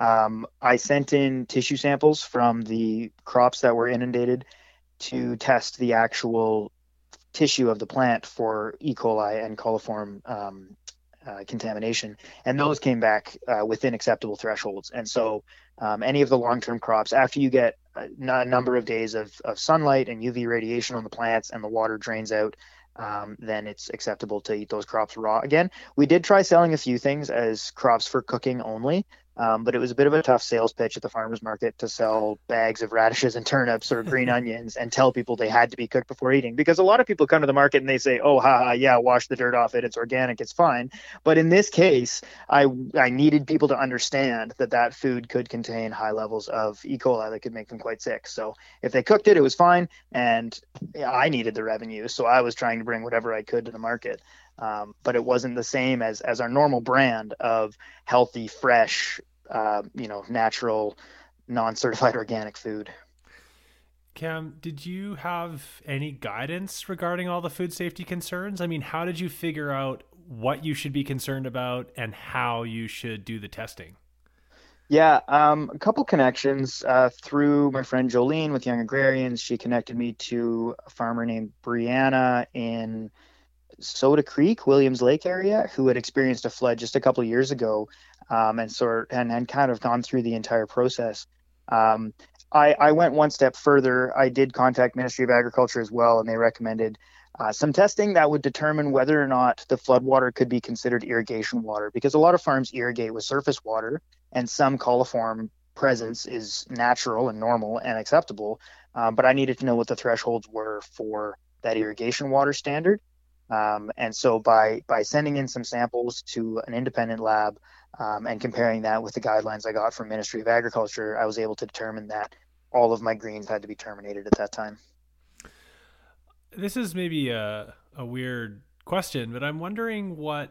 D: Um, I sent in tissue samples from the crops that were inundated to test the actual tissue of the plant for E. coli and coliform um, uh, contamination, and those came back uh, within acceptable thresholds. And so, um, any of the long-term crops, after you get a, a number of days of, of, sunlight and UV radiation on the plants, and the water drains out, um, then it's acceptable to eat those crops raw again. We did try selling a few things as crops for cooking only, um, but it was a bit of a tough sales pitch at the farmers market to sell bags of radishes and turnips or green onions and tell people they had to be cooked before eating. Because a lot of people come to the market and they say, "Oh, ha, yeah, wash the dirt off it. It's organic. It's fine." But in this case, I I needed people to understand that that food could contain high levels of E. coli that could make them quite sick. So if they cooked it, it was fine, and I needed the revenue, so I was trying to bring whatever I could to the market um, but it wasn't the same as as our normal brand of healthy, fresh, uh, you know, natural, non-certified organic food.
A: Cam, did you have any guidance regarding all the food safety concerns? I mean, how did you figure out what you should be concerned about and how you should do the testing?
D: Yeah, um, a couple connections uh, through my friend Jolene with Young Agrarians. She connected me to a farmer named Brianna in Soda Creek, Williams Lake area, who had experienced a flood just a couple years ago, um, and sort and, and kind of gone through the entire process. Um, I, I went one step further. I did contact Ministry of Agriculture as well, and they recommended uh, some testing that would determine whether or not the floodwater could be considered irrigation water, because a lot of farms irrigate with surface water, and some coliform presence is natural and normal and acceptable. Um, but I needed to know what the thresholds were for that irrigation water standard. Um, and so by by sending in some samples to an independent lab um, and comparing that with the guidelines I got from Ministry of Agriculture, I was able to determine that all of my greens had to be terminated at that time.
A: This is maybe a a weird question, but I'm wondering what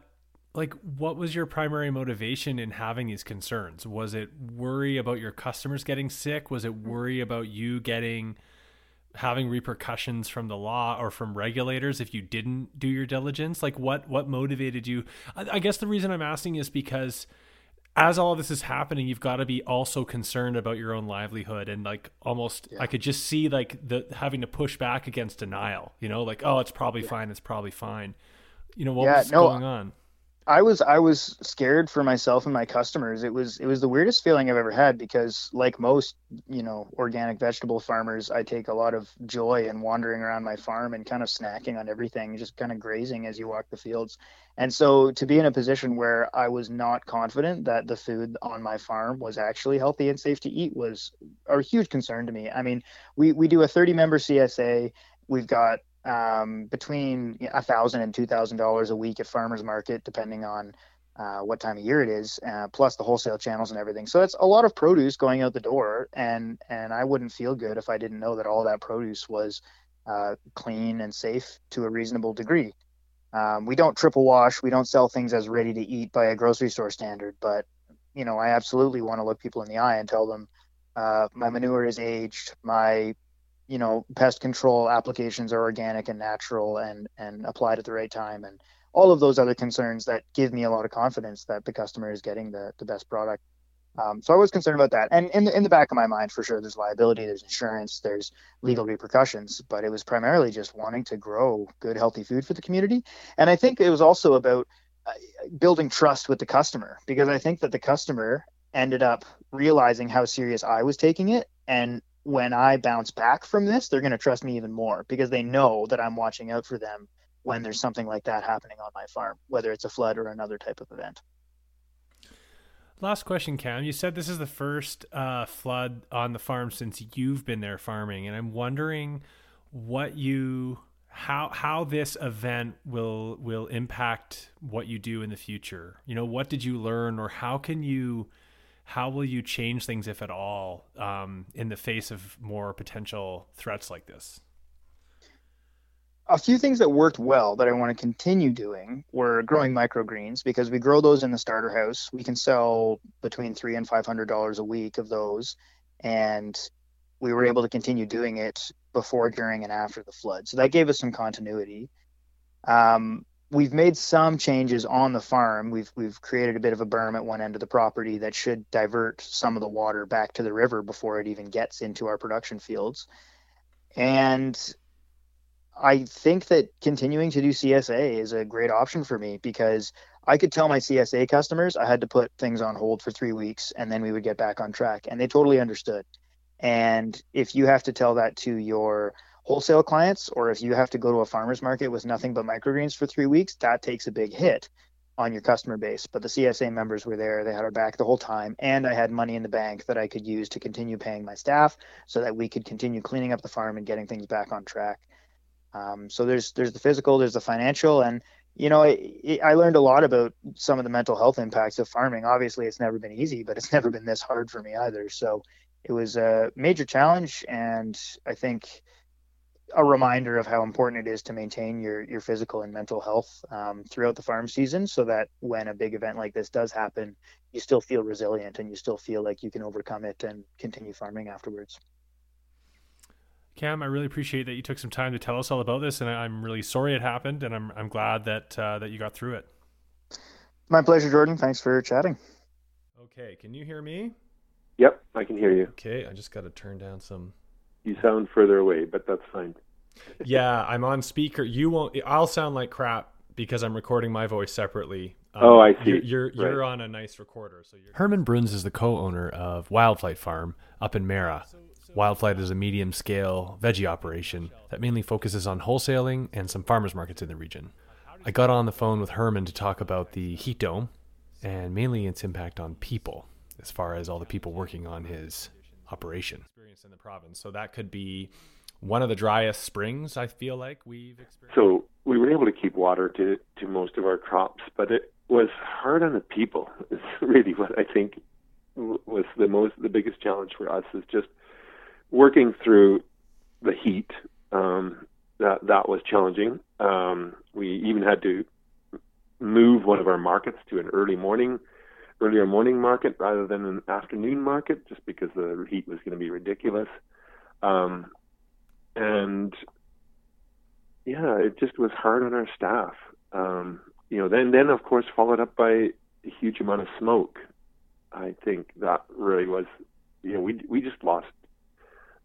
A: like what was your primary motivation in having these concerns? Was it worry about your customers getting sick? Was it worry about you getting having repercussions from the law or from regulators if you didn't do your diligence like what what motivated you I, I, guess the reason i'm asking is because as all this is happening you've got to be also concerned about your own livelihood and like almost yeah. i could just see like the having to push back against denial you know like oh it's probably yeah. fine it's probably fine you know what yeah, was no, going on
D: I was I was scared for myself and my customers. It was it was the weirdest feeling I've ever had because like most, you know, organic vegetable farmers, I take a lot of joy in wandering around my farm and kind of snacking on everything, just kind of grazing as you walk the fields. And so to be in a position where I was not confident that the food on my farm was actually healthy and safe to eat was a huge concern to me. I mean, we we do a 30 member CSA. We've got um, between a thousand and two thousand dollars a week at farmers market, depending on uh, what time of year it is, uh, plus the wholesale channels and everything. So that's a lot of produce going out the door, and and I wouldn't feel good if I didn't know that all that produce was uh, clean and safe to a reasonable degree. Um, we don't triple wash. We don't sell things as ready to eat by a grocery store standard, but you know I absolutely want to look people in the eye and tell them uh, my manure is aged, my you know pest control applications are organic and natural and and applied at the right time and all of those other concerns that give me a lot of confidence that the customer is getting the, the best product. Um, so I was concerned about that. And in the, in the back of my mind, for sure, there's liability, there's insurance, there's legal repercussions, but it was primarily just wanting to grow good, healthy food for the community. And I think it was also about uh, building trust with the customer because I think that the customer ended up realizing how serious I was taking it. And when I bounce back from this, they're going to trust me even more because they know that I'm watching out for them when there's something like that happening on my farm, whether it's a flood or another type of event.
A: Last question, Cam. You said this is the first uh, flood on the farm since you've been there farming, and I'm wondering what you how how this event will will impact what you do in the future. You know, what did you learn, or how can you how will you change things, if at all, um, in the face of more potential threats like this?
D: a few things that worked well that I want to continue doing were growing microgreens because we grow those in the starter house. We can sell between three and five hundred dollars a week of those, and we were able to continue doing it before, during, and after the flood. So that gave us some continuity. Um, we've made some changes on the farm. We've we've created a bit of a berm at one end of the property that should divert some of the water back to the river before it even gets into our production fields. And I think that continuing to do CSA is a great option for me because I could tell my CSA customers I had to put things on hold for three weeks and then we would get back on track. And they totally understood. And if you have to tell that to your wholesale clients or if you have to go to a farmer's market with nothing but microgreens for three weeks, that takes a big hit on your customer base. But the CSA members were there, they had our back the whole time. And I had money in the bank that I could use to continue paying my staff so that we could continue cleaning up the farm and getting things back on track. Um, so there's there's the physical, there's the financial, and you know I learned a lot about some of the mental health impacts of farming. Obviously, it's never been easy, but it's never been this hard for me either. So it was a major challenge, and I think a reminder of how important it is to maintain your your physical and mental health um, throughout the farm season, so that when a big event like this does happen, you still feel resilient and you still feel like you can overcome it and continue farming afterwards.
A: Cam, I really appreciate that you took some time to tell us all about this, and I'm really sorry it happened, and I'm I'm glad that uh, that you got through it.
D: My pleasure, Jordan. Thanks for chatting.
A: Okay, can you hear me?
E: Yep, I can hear you.
A: Okay, I just got to turn down some.
E: You sound further away, but that's fine.
A: Yeah, I'm on speaker. You won't. I'll sound like crap because I'm recording my voice separately.
E: Um, oh, I see.
A: You're you're, you're right. on a nice recorder, so you're. Hermann Bruns is the co-owner of Wildflight Farm up in Mara. Wildflight is a medium scale veggie operation that mainly focuses on wholesaling and some farmers markets in the region. I got on the phone with Hermann to talk about the heat dome and mainly its impact on people as far as all the people working on his operation. Experience in the province. So that could be one of the driest springs I feel like we've experienced.
E: So we were able to keep water to to most of our crops, but it was hard on the people. Is really what I think was the most the biggest challenge for us is just working through the heat, um, that that was challenging. Um, we even had to move one of our markets to an early morning, earlier morning market rather than an afternoon market, just because the heat was going to be ridiculous. Um, and yeah, it just was hard on our staff. Um, you know, then then of course followed up by a huge amount of smoke. I think that really was, you know, we we just lost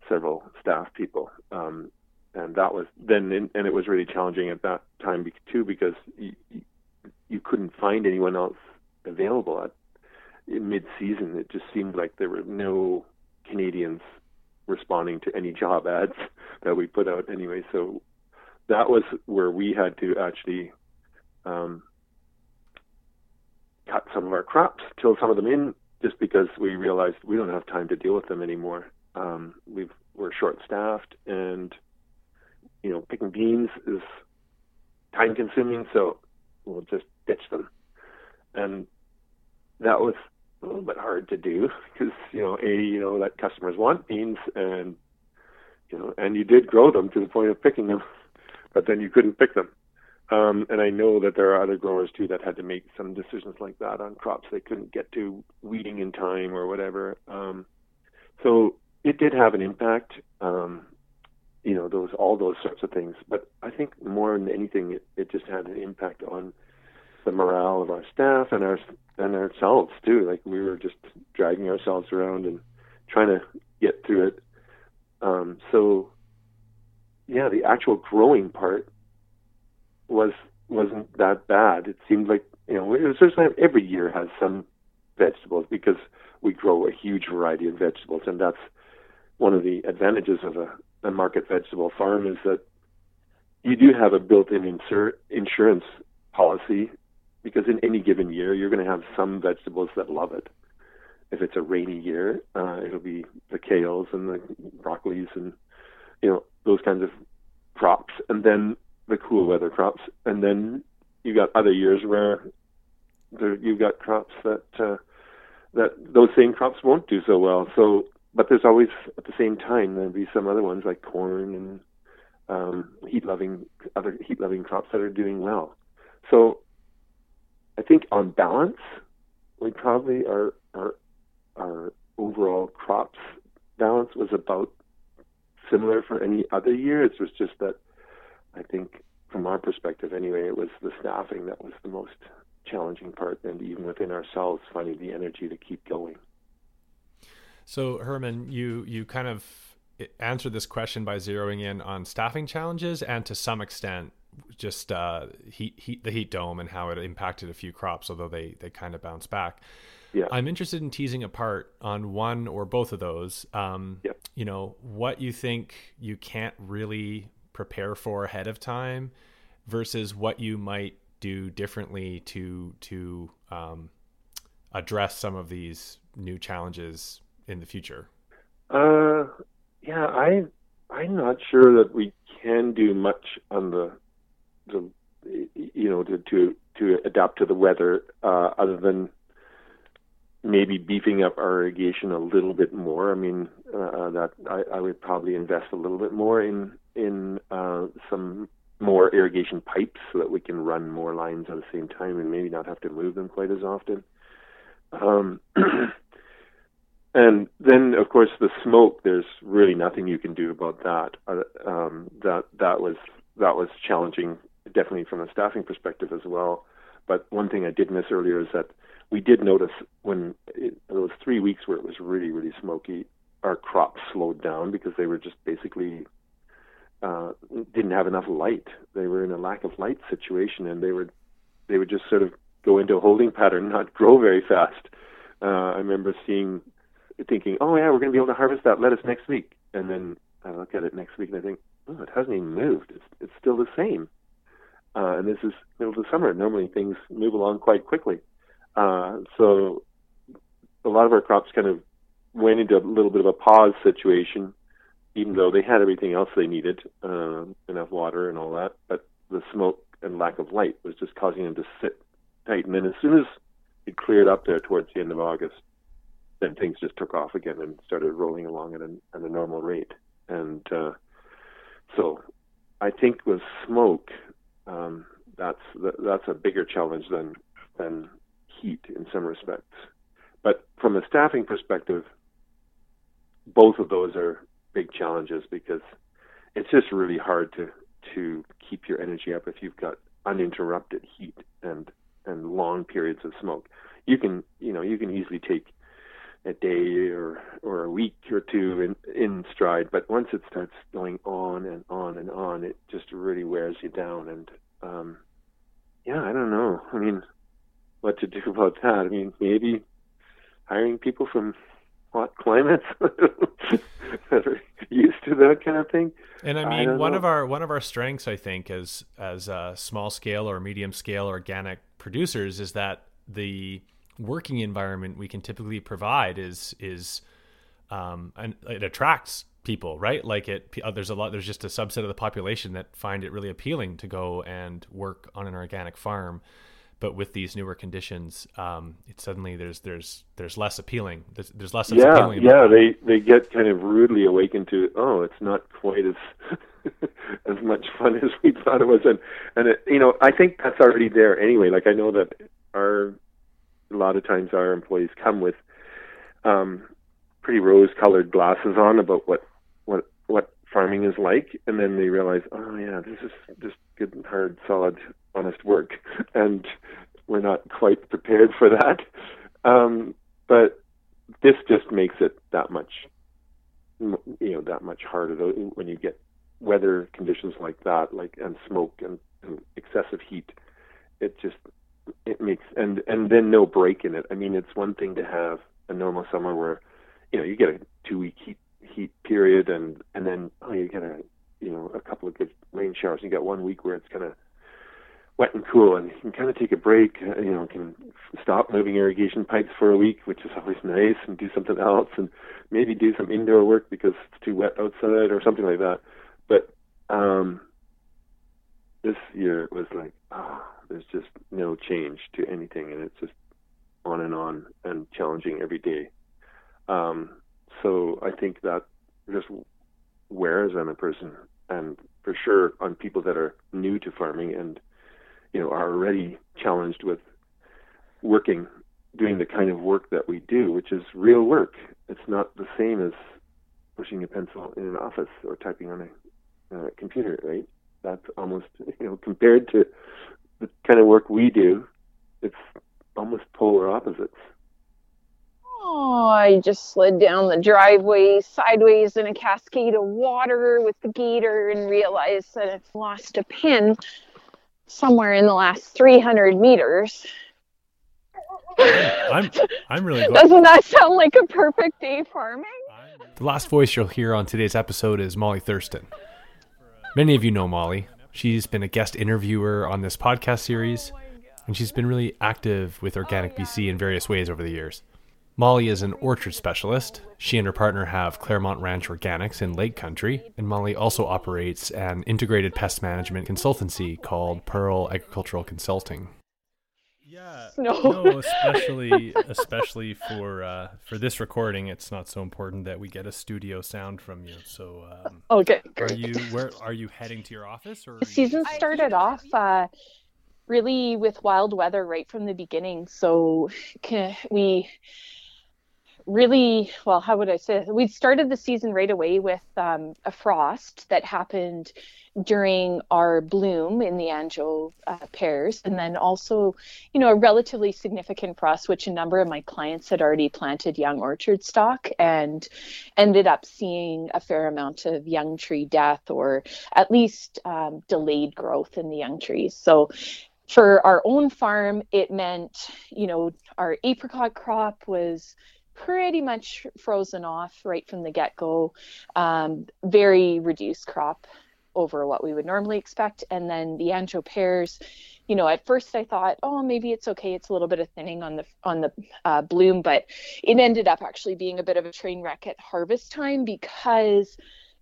E: several staff people. Um, and that was then, in, and it was really challenging at that time too because you, you couldn't find anyone else available at in mid-season. It just seemed like there were no Canadians responding to any job ads that we put out anyway. So that was where we had to actually um, cut some of our crops, till some of them in, just because we realized we don't have time to deal with them anymore. Um, we've we're short staffed, and you know picking beans is time consuming, so we'll just ditch them. And that was a little bit hard to do because you know a you know that customers want beans and you know and you did grow them to the point of picking them, but then you couldn't pick them. Um, and I know that there are other growers too that had to make some decisions like that on crops they couldn't get to weeding in time or whatever. Um, so it did have an impact. Um, you know those all those sorts of things. But I think more than anything, it, it just had an impact on the morale of our staff and our and ourselves too. Like we were just dragging ourselves around and trying to get through it. Um, so yeah, the actual growing part was wasn't that bad. It seemed like you know it was just like every year has some vegetables because we grow a huge variety of vegetables, and that's one of the advantages of a, a market vegetable farm is that you do have a built-in insur- insurance policy because in any given year you're going to have some vegetables that love it. If it's a rainy year, uh, it'll be the kales and the broccolis and you know those kinds of crops, and then the cool weather crops, and then you've got other years where there, you've got crops that uh, that those same crops won't do so well. So, but there's always at the same time there'll be some other ones like corn and um, heat-loving other heat-loving crops that are doing well. So, I think on balance, we probably our our our overall crops balance was about similar for any other year. It was just that I think from our perspective anyway, it was the staffing that was the most challenging part, and even within ourselves, finding the energy to keep going.
A: So, Hermann, you you kind of answered this question by zeroing in on staffing challenges and to some extent just uh, heat, heat the heat dome and how it impacted a few crops, although they they kind of bounced back.
E: Yeah.
A: I'm interested in teasing apart on one or both of those. Um,
E: yeah.
A: You know what you think you can't really prepare for ahead of time versus what you might do differently to to um, address some of these new challenges in the future?
E: Uh, yeah, I I'm not sure that we can do much on the you know to to, to adapt to the weather uh, other than maybe beefing up our irrigation a little bit more. I mean, uh, that I, I would probably invest a little bit more in in uh, some more irrigation pipes so that we can run more lines at the same time and maybe not have to move them quite as often. Um, and then, of course, the smoke. There's really nothing you can do about that. Uh, um, that that was that was challenging, definitely from a staffing perspective as well. But one thing I did miss earlier is that we did notice when it, those three weeks where it was really really smoky, our crops slowed down because they were just basically uh, didn't have enough light. They were in a lack of light situation, and they would they would just sort of go into a holding pattern, not grow very fast. Uh, I remember seeing, thinking, oh yeah, we're going to be able to harvest that lettuce next week, and then I look at it next week and I think, oh, it hasn't even moved. It's it's still the same. Uh, and this is middle of the summer. Normally things move along quite quickly. Uh, so a lot of our crops kind of went into a little bit of a pause situation even though they had everything else they needed, uh, enough water and all that, but the smoke and lack of light was just causing them to sit tight. And then as soon as it cleared up there towards the end of August, then things just took off again and started rolling along at a, at a normal rate. And uh, so I think with smoke, um, that's that's a bigger challenge than than heat in some respects. But from a staffing perspective, both of those are big challenges because it's just really hard to to keep your energy up if you've got uninterrupted heat and and long periods of smoke. You can you know you can easily take a day or or a week or two in in stride, but once it starts going on and on and on, it just really wears you down. And um, yeah, I don't know. I mean, what to do about that? I mean, maybe hiring people from hot climates that are used to that kind of thing.
A: And I mean, I one know. of our one of our strengths, I think, as as uh, small scale or medium scale organic producers, is that the working environment we can typically provide is is um, and it attracts people, right? Like it, uh, there's a lot. There's just a subset of the population that find it really appealing to go and work on an organic farm but with these newer conditions, um, it suddenly there's there's there's less appealing. There's, there's less
E: yeah,
A: appealing.
E: Yeah, they they get kind of rudely awakened to oh, it's not quite as as much fun as we thought it was, and and it, you know I think that's already there anyway. Like I know that our a lot of times our employees come with um, pretty rose-colored glasses on about what what what farming is like, and then they realize, oh yeah, this is just good, hard, solid, honest work, and we're not quite prepared for that. Um, but this just makes it that much, you know, that much harder when you get weather conditions like that, like and smoke and, and excessive heat. It just it makes and and then no break in it. I mean, it's one thing to have a normal summer where you know you get a two week heat heat period and and then oh you get a you know a couple of good rain showers. You got one week where it's kind of wet and cool, and you can kind of take a break. Uh, you know, can stop moving irrigation pipes for a week, which is always nice, and do something else, and maybe do some indoor work because it's too wet outside or something like that. But um, this year was like, ah, oh, there's just no change to anything, and it's just on and on and challenging every day. Um, so I think that just wears on a person, and for sure on people that are new to farming and you know are already challenged with working, doing the kind of work that we do, which is real work. It's not the same as pushing a pencil in an office or typing on a uh, computer, right? That's almost you know compared to the kind of work we do, it's almost polar opposites.
F: Oh, I just slid down the driveway sideways in a cascade of water with the gator and realized that I've lost a pin somewhere in the last 300 meters.
A: I'm I'm really glad.
F: Doesn't that sound like a perfect day farming?
A: The last voice you'll hear on today's episode is Molly Thurston. Many of you know Molly. She's been a guest interviewer on this podcast series, and she's been really active with Organic BC in various ways over the years. Molly is an orchard specialist. She and her partner have Claremont Ranch Organics in Lake Country, and Molly also operates an integrated pest management consultancy called Pearl Agricultural Consulting.
G: Yeah, no, no especially especially for uh, for this recording, it's not so important that we get a studio sound from you. So, um,
F: okay,
G: great. are you where are you heading to your office? Or
F: the season started off uh, really with wild weather right from the beginning. So we really well how would i say we started the season right away with um, a frost that happened during our bloom in the Anjou uh, pears. And then also you know a relatively significant frost which a number of my clients had already planted young orchard stock and ended up seeing a fair amount of young tree death or at least um, delayed growth in the young trees. So for our own farm it meant you know our apricot crop was pretty much frozen off right from the get go. Um, very reduced crop over what we would normally expect. And then the Anjou pears, you know, at first I thought, oh, maybe it's okay. It's a little bit of thinning on the on the uh, bloom, but it ended up actually being a bit of a train wreck at harvest time because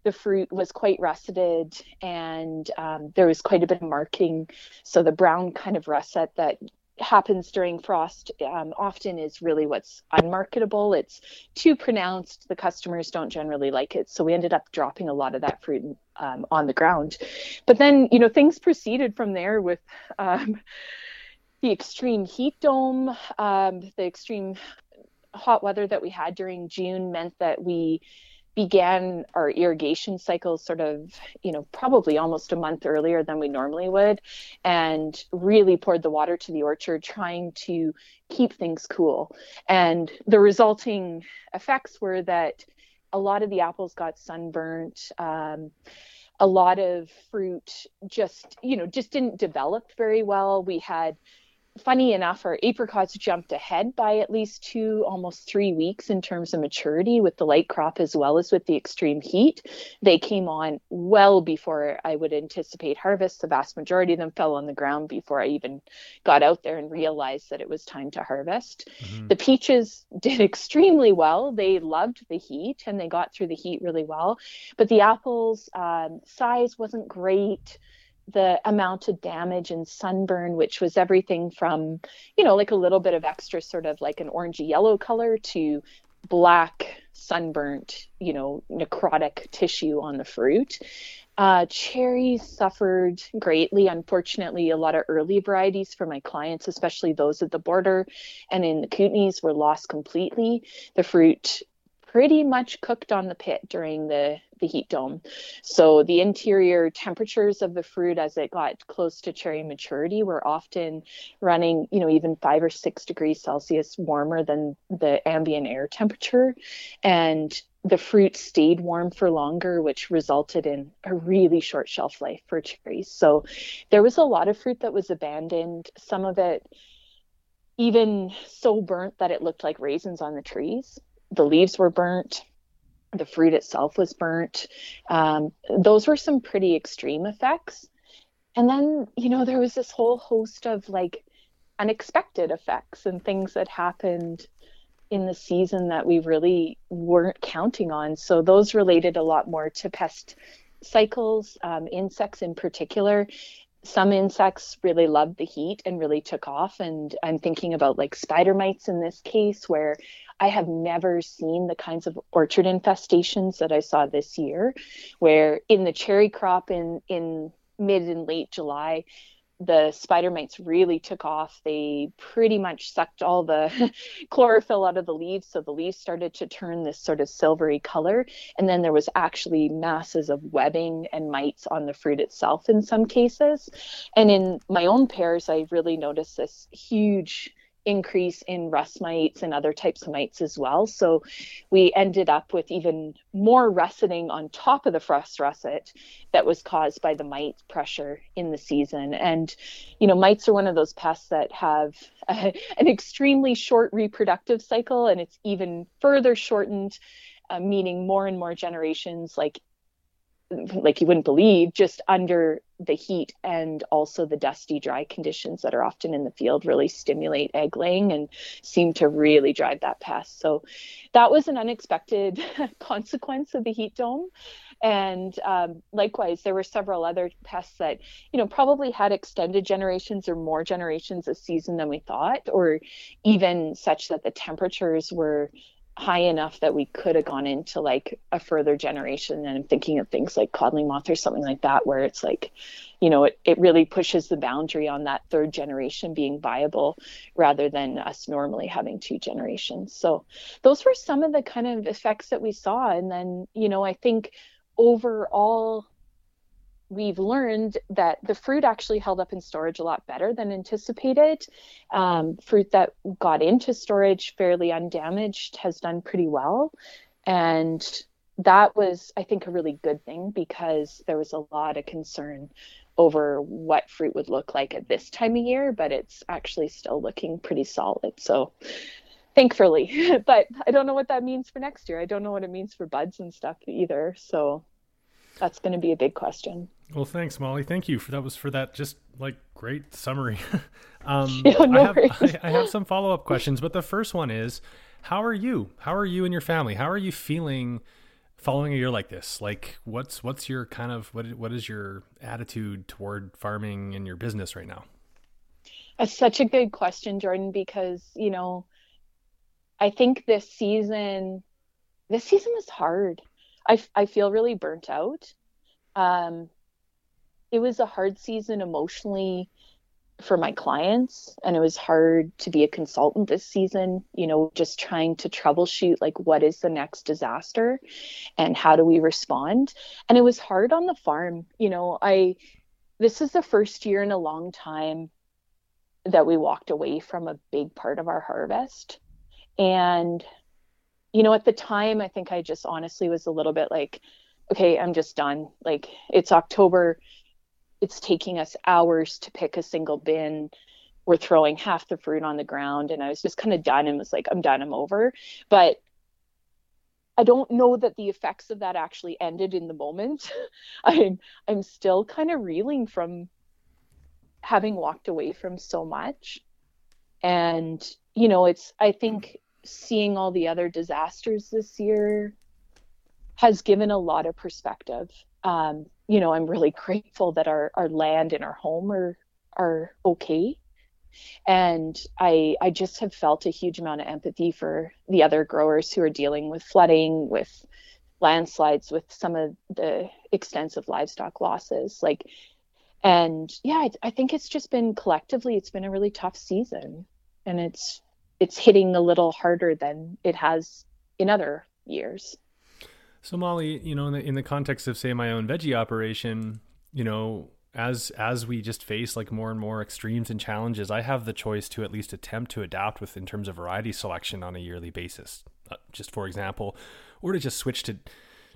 F: the fruit was quite russeted and um, there was quite a bit of marking. So the brown kind of russet that happens during frost um, often is really what's unmarketable. It's too pronounced. The customers don't generally like it. So we ended up dropping a lot of that fruit um, on the ground. But then, you know, things proceeded from there with um, the extreme heat dome, um, the extreme hot weather that we had during June meant that we began our irrigation cycle sort of, you know, probably almost a month earlier than we normally would, and really poured the water to the orchard, trying to keep things cool. And the resulting effects were that a lot of the apples got sunburnt. Um, a lot of fruit just, you know, just didn't develop very well. We had funny enough, our apricots jumped ahead by at least two, almost three weeks in terms of maturity with the light crop as well as with the extreme heat. They came on well before I would anticipate harvest. The vast majority of them fell on the ground before I even got out there and realized that it was time to harvest. Mm-hmm. The peaches did extremely well. They loved the heat and they got through the heat really well. But the apples' um, size wasn't great the amount of damage and sunburn, which was everything from, you know, like a little bit of extra sort of like an orangey yellow color to black, sunburnt, you know, necrotic tissue on the fruit. Uh, cherries suffered greatly. Unfortunately, a lot of early varieties for my clients, especially those at the border and in the Kootenays, were lost completely. The fruit pretty much cooked on the pit during the the heat dome. So the interior temperatures of the fruit as it got close to cherry maturity were often running, you know, even five or six degrees Celsius warmer than the ambient air temperature. And the fruit stayed warm for longer, which resulted in a really short shelf life for cherries. So there was a lot of fruit that was abandoned. Some of it even so burnt that it looked like raisins on the trees. The leaves were burnt the fruit itself was burnt. Um, those were some pretty extreme effects. And then, you know, there was this whole host of like unexpected effects and things that happened in the season that we really weren't counting on. So those related a lot more to pest cycles, um, insects in particular. Some insects really loved the heat and really took off. And I'm thinking about like spider mites in this case, where I have never seen the kinds of orchard infestations that I saw this year, where in the cherry crop in in mid and late July, the spider mites really took off. They pretty much sucked all the chlorophyll out of the leaves, so the leaves started to turn this sort of silvery color. And then there was actually masses of webbing and mites on the fruit itself in some cases. And in my own pears, I really noticed this huge increase in rust mites and other types of mites as well. So we ended up with even more russeting on top of the frost russet that was caused by the mite pressure in the season. And, you know, mites are one of those pests that have a, an extremely short reproductive cycle and it's even further shortened. Uh, meaning more and more generations like like you wouldn't believe just under the heat and also the dusty dry conditions that are often in the field really stimulate egg laying and seem to really drive that pest. So that was an unexpected consequence of the heat dome. And um, likewise there were several other pests that you know probably had extended generations or more generations a season than we thought or even such that the temperatures were high enough that we could have gone into like a further generation. And I'm thinking of things like codling moth or something like that where it's like you know it, it really pushes the boundary on that third generation being viable rather than us normally having two generations. So those were some of the kind of effects that we saw. And then you know I think overall we've learned that the fruit actually held up in storage a lot better than anticipated. Um, fruit that got into storage fairly undamaged has done pretty well. And that was, I think, a really good thing because there was a lot of concern over what fruit would look like at this time of year, but it's actually still looking pretty solid. So thankfully, but I don't know what that means for next year. I don't know what it means for buds and stuff either. So that's going to be a big question.
G: Well, thanks, Molly. Thank you for that. Was for that just like great summary. um,
F: yeah, no
G: I, have, I, I have some follow up questions, but the first one is, how are you? How are you and your family? How are you feeling following a year like this? Like, what's what's your kind of what what is your attitude toward farming and your business right now?
F: That's such a good question, Jordan, because you know, I think this season, this season was hard. I I feel really burnt out. Um, it was a hard season emotionally for my clients and it was hard to be a consultant this season you know just trying to troubleshoot like what is the next disaster and how do we respond. And it was hard on the farm you know i this is the first year in a long time that we walked away from a big part of our harvest. And you know at the time i think i just honestly was a little bit like okay i'm just done. Like it's october it's taking us hours to pick a single bin. We're throwing half the fruit on the ground and i was just kind of done and was like i'm done i'm over. But i don't know that the effects of that actually ended in the moment. I'm i'm still kind of reeling from having walked away from so much. And you know it's i think seeing all the other disasters this year has given a lot of perspective. Um, you know, I'm really grateful that our, our land and our home are are okay. And I I just have felt a huge amount of empathy for the other growers who are dealing with flooding, with landslides, with some of the extensive livestock losses. Like and yeah, I, I think it's just been collectively it's been a really tough season. And it's it's hitting a little harder than it has in other years.
A: So Molly, you know, in the, in the context of say my own veggie operation, you know, as as we just face like more and more extremes and challenges, I have the choice to at least attempt to adapt with in terms of variety selection on a yearly basis. Uh, just for example, or to just switch to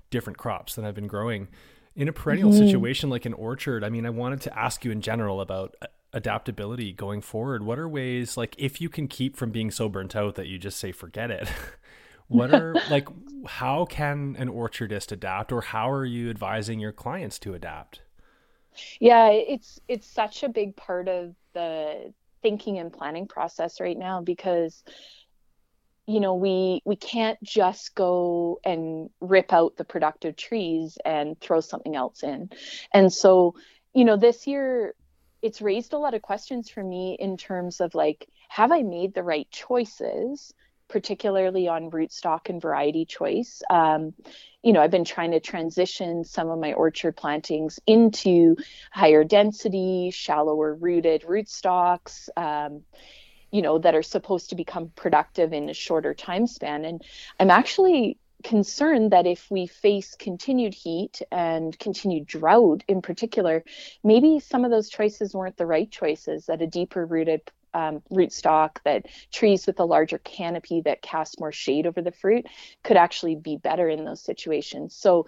A: different crops that I've been growing. In a perennial mm-hmm. situation like an orchard, I mean, I wanted to ask you in general about uh, adaptability going forward. What are ways like if you can keep from being so burnt out that you just say forget it? what are like how can an orchardist adapt or how are you advising your clients to adapt?
F: Yeah it's it's such a big part of the thinking and planning process right now because you know we we can't just go and rip out the productive trees and throw something else in. And so you know this year it's raised a lot of questions for me in terms of like have i made the right choices particularly on rootstock and variety choice. Um, you know, I've been trying to transition some of my orchard plantings into higher density, shallower rooted rootstocks. Um, you know, that are supposed to become productive in a shorter time span. And I'm actually concerned that if we face continued heat and continued drought in particular, maybe some of those choices weren't the right choices, that a deeper rooted um, rootstock, that trees with a larger canopy that cast more shade over the fruit could actually be better in those situations. So,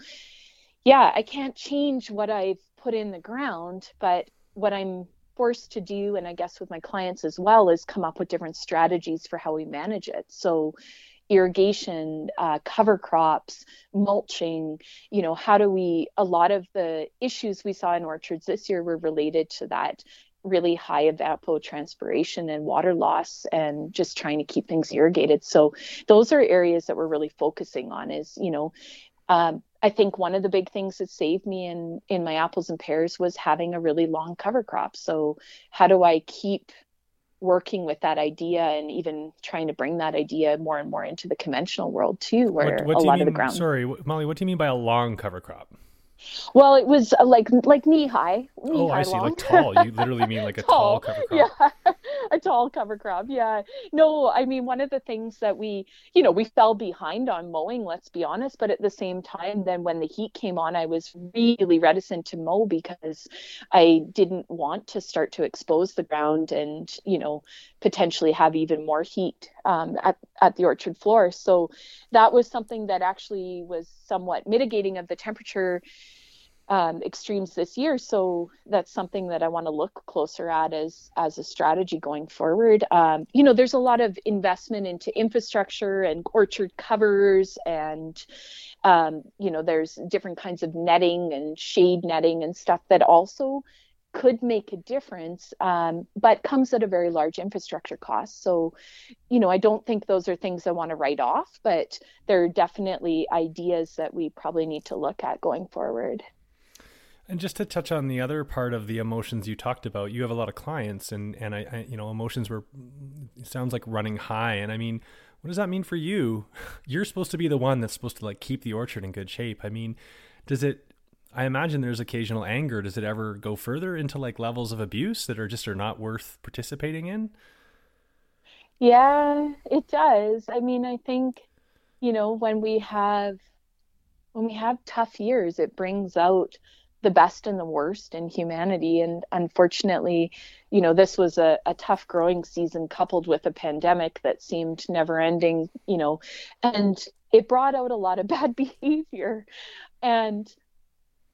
F: yeah, I can't change what I've put in the ground, but what I'm forced to do, and I guess with my clients as well, is come up with different strategies for how we manage it. So, irrigation, uh, cover crops, mulching, you know, how do we, a lot of the issues we saw in orchards this year were related to that really high evapotranspiration and water loss and just trying to keep things irrigated. So those are areas that we're really focusing on is you know um, i think one of the big things that saved me in in my apples and pears was having a really long cover crop. So how do i keep working with that idea and even trying to bring that idea more and more into the conventional world too where what, what a lot
A: mean,
F: of the ground
A: sorry molly what do you mean by a long cover crop
F: well, it was uh, like like knee high. Knee
A: oh,
F: high
A: I see.
F: Long.
A: Like tall. You literally mean like a tall, tall cover crop.
F: Yeah, a tall cover crop. Yeah. No, I mean one of the things that we, you know, we fell behind on mowing. Let's be honest. But at the same time, then when the heat came on, I was really reticent to mow because I didn't want to start to expose the ground and you know potentially have even more heat um, at at the orchard floor. So that was something that actually was somewhat mitigating of the temperature um, extremes this year. So that's something that I want to look closer at as as a strategy going forward. Um, you know, there's a lot of investment into infrastructure and orchard covers, and um, you know, there's different kinds of netting and shade netting and stuff that also could make a difference, um, but comes at a very large infrastructure cost. So, you know, I don't think those are things I want to write off, but they're definitely ideas that we probably need to look at going forward.
A: And just to touch on the other part of the emotions you talked about, you have a lot of clients, and and I, I you know, emotions were sounds like running high. And I mean, what does that mean for you? You're supposed to be the one that's supposed to like keep the orchard in good shape. I mean, does it? I imagine there's occasional anger. Does it ever go further into like levels of abuse that are just are not worth participating in?
F: Yeah, it does. I mean, I think you know when we have when we have tough years, it brings out the best and the worst in humanity. And unfortunately, you know, this was a, a tough growing season coupled with a pandemic that seemed never ending, you know, and it brought out a lot of bad behavior. And,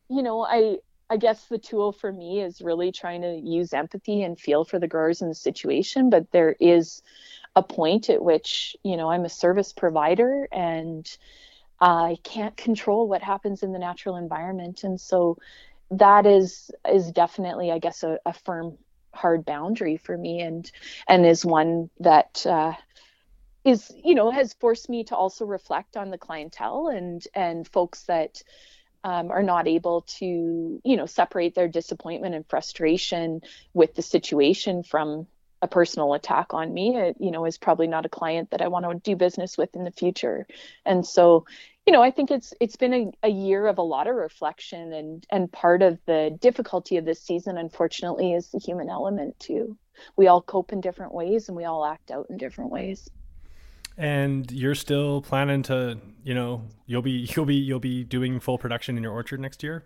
F: you know, I, I guess the tool for me is really trying to use empathy and feel for the growers in the situation. But there is a point at which, you know, I'm a service provider and, I can't control what happens in the natural environment, and so that is is definitely, I guess, a, a firm, hard boundary for me, and and is one that uh, is you know has forced me to also reflect on the clientele and and folks that um, are not able to you know separate their disappointment and frustration with the situation from a personal attack on me it you know is probably not a client that i want to do business with in the future. And so you know i think it's it's been a, a year of a lot of reflection and and part of the difficulty of this season unfortunately is the human element too. We all cope in different ways and we all act out in different ways
G: And you're still planning to, you know, you'll be you'll be you'll be doing full production in your orchard next year?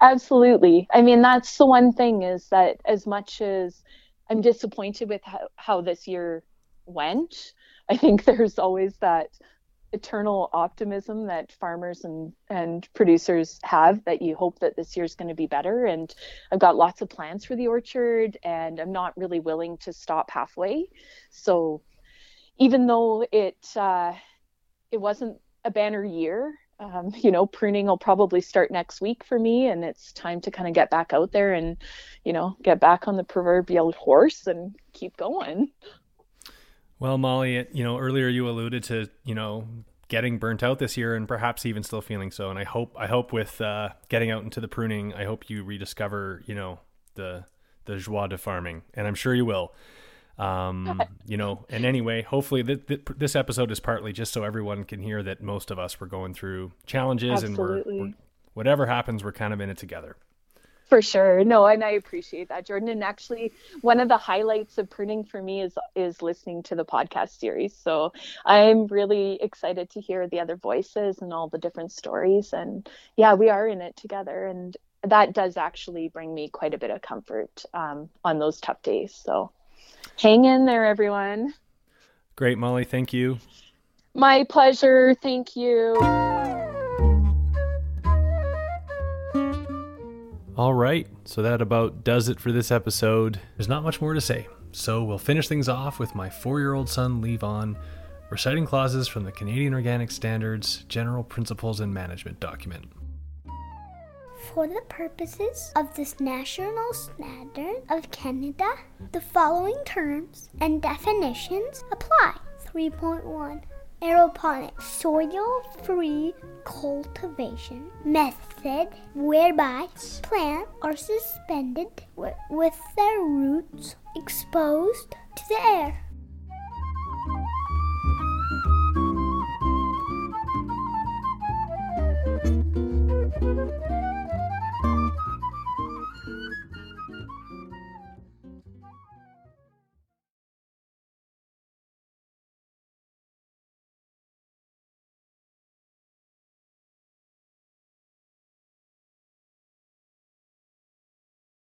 F: Absolutely. I mean, that's the one thing is that as much as I'm disappointed with how, how this year went, I think there's always that eternal optimism that farmers and, and producers have that you hope that this year's going to be better. And I've got lots of plans for the orchard, and I'm not really willing to stop halfway. So even though it uh, it wasn't a banner year, um, you know, pruning will probably start next week for me, and it's time to kind of get back out there and, you know, get back on the proverbial horse and keep going.
G: Well, Molly, you know, earlier you alluded to, you know, getting burnt out this year and perhaps even still feeling so. And I hope, I hope with uh, getting out into the pruning, I hope you rediscover, you know, the the joie de farming, and I'm sure you will. Um, you know, and anyway, hopefully th- th- this episode is partly just so everyone can hear that most of us were going through challenges
F: Absolutely.
G: and we're, we're whatever happens, we're kind of in it together.
F: For sure. No, and I appreciate that, Jordan. And actually, one of the highlights of pruning for me is is listening to the podcast series. So I'm really excited to hear the other voices and all the different stories. And yeah, we are in it together, and that does actually bring me quite a bit of comfort um, on those tough days. So hang in there, everyone.
G: Great, Molly. Thank you.
F: My pleasure. Thank you.
A: All right, so that about does it for this episode. There's not much more to say, so we'll finish things off with my four year old son, Levon, reciting clauses from the Canadian Organic Standards General Principles and Management document
H: for the purposes of this national standard of Canada, the following terms and definitions apply. 3.1 Aeroponic soil free cultivation method whereby plants are suspended with their roots exposed to the air.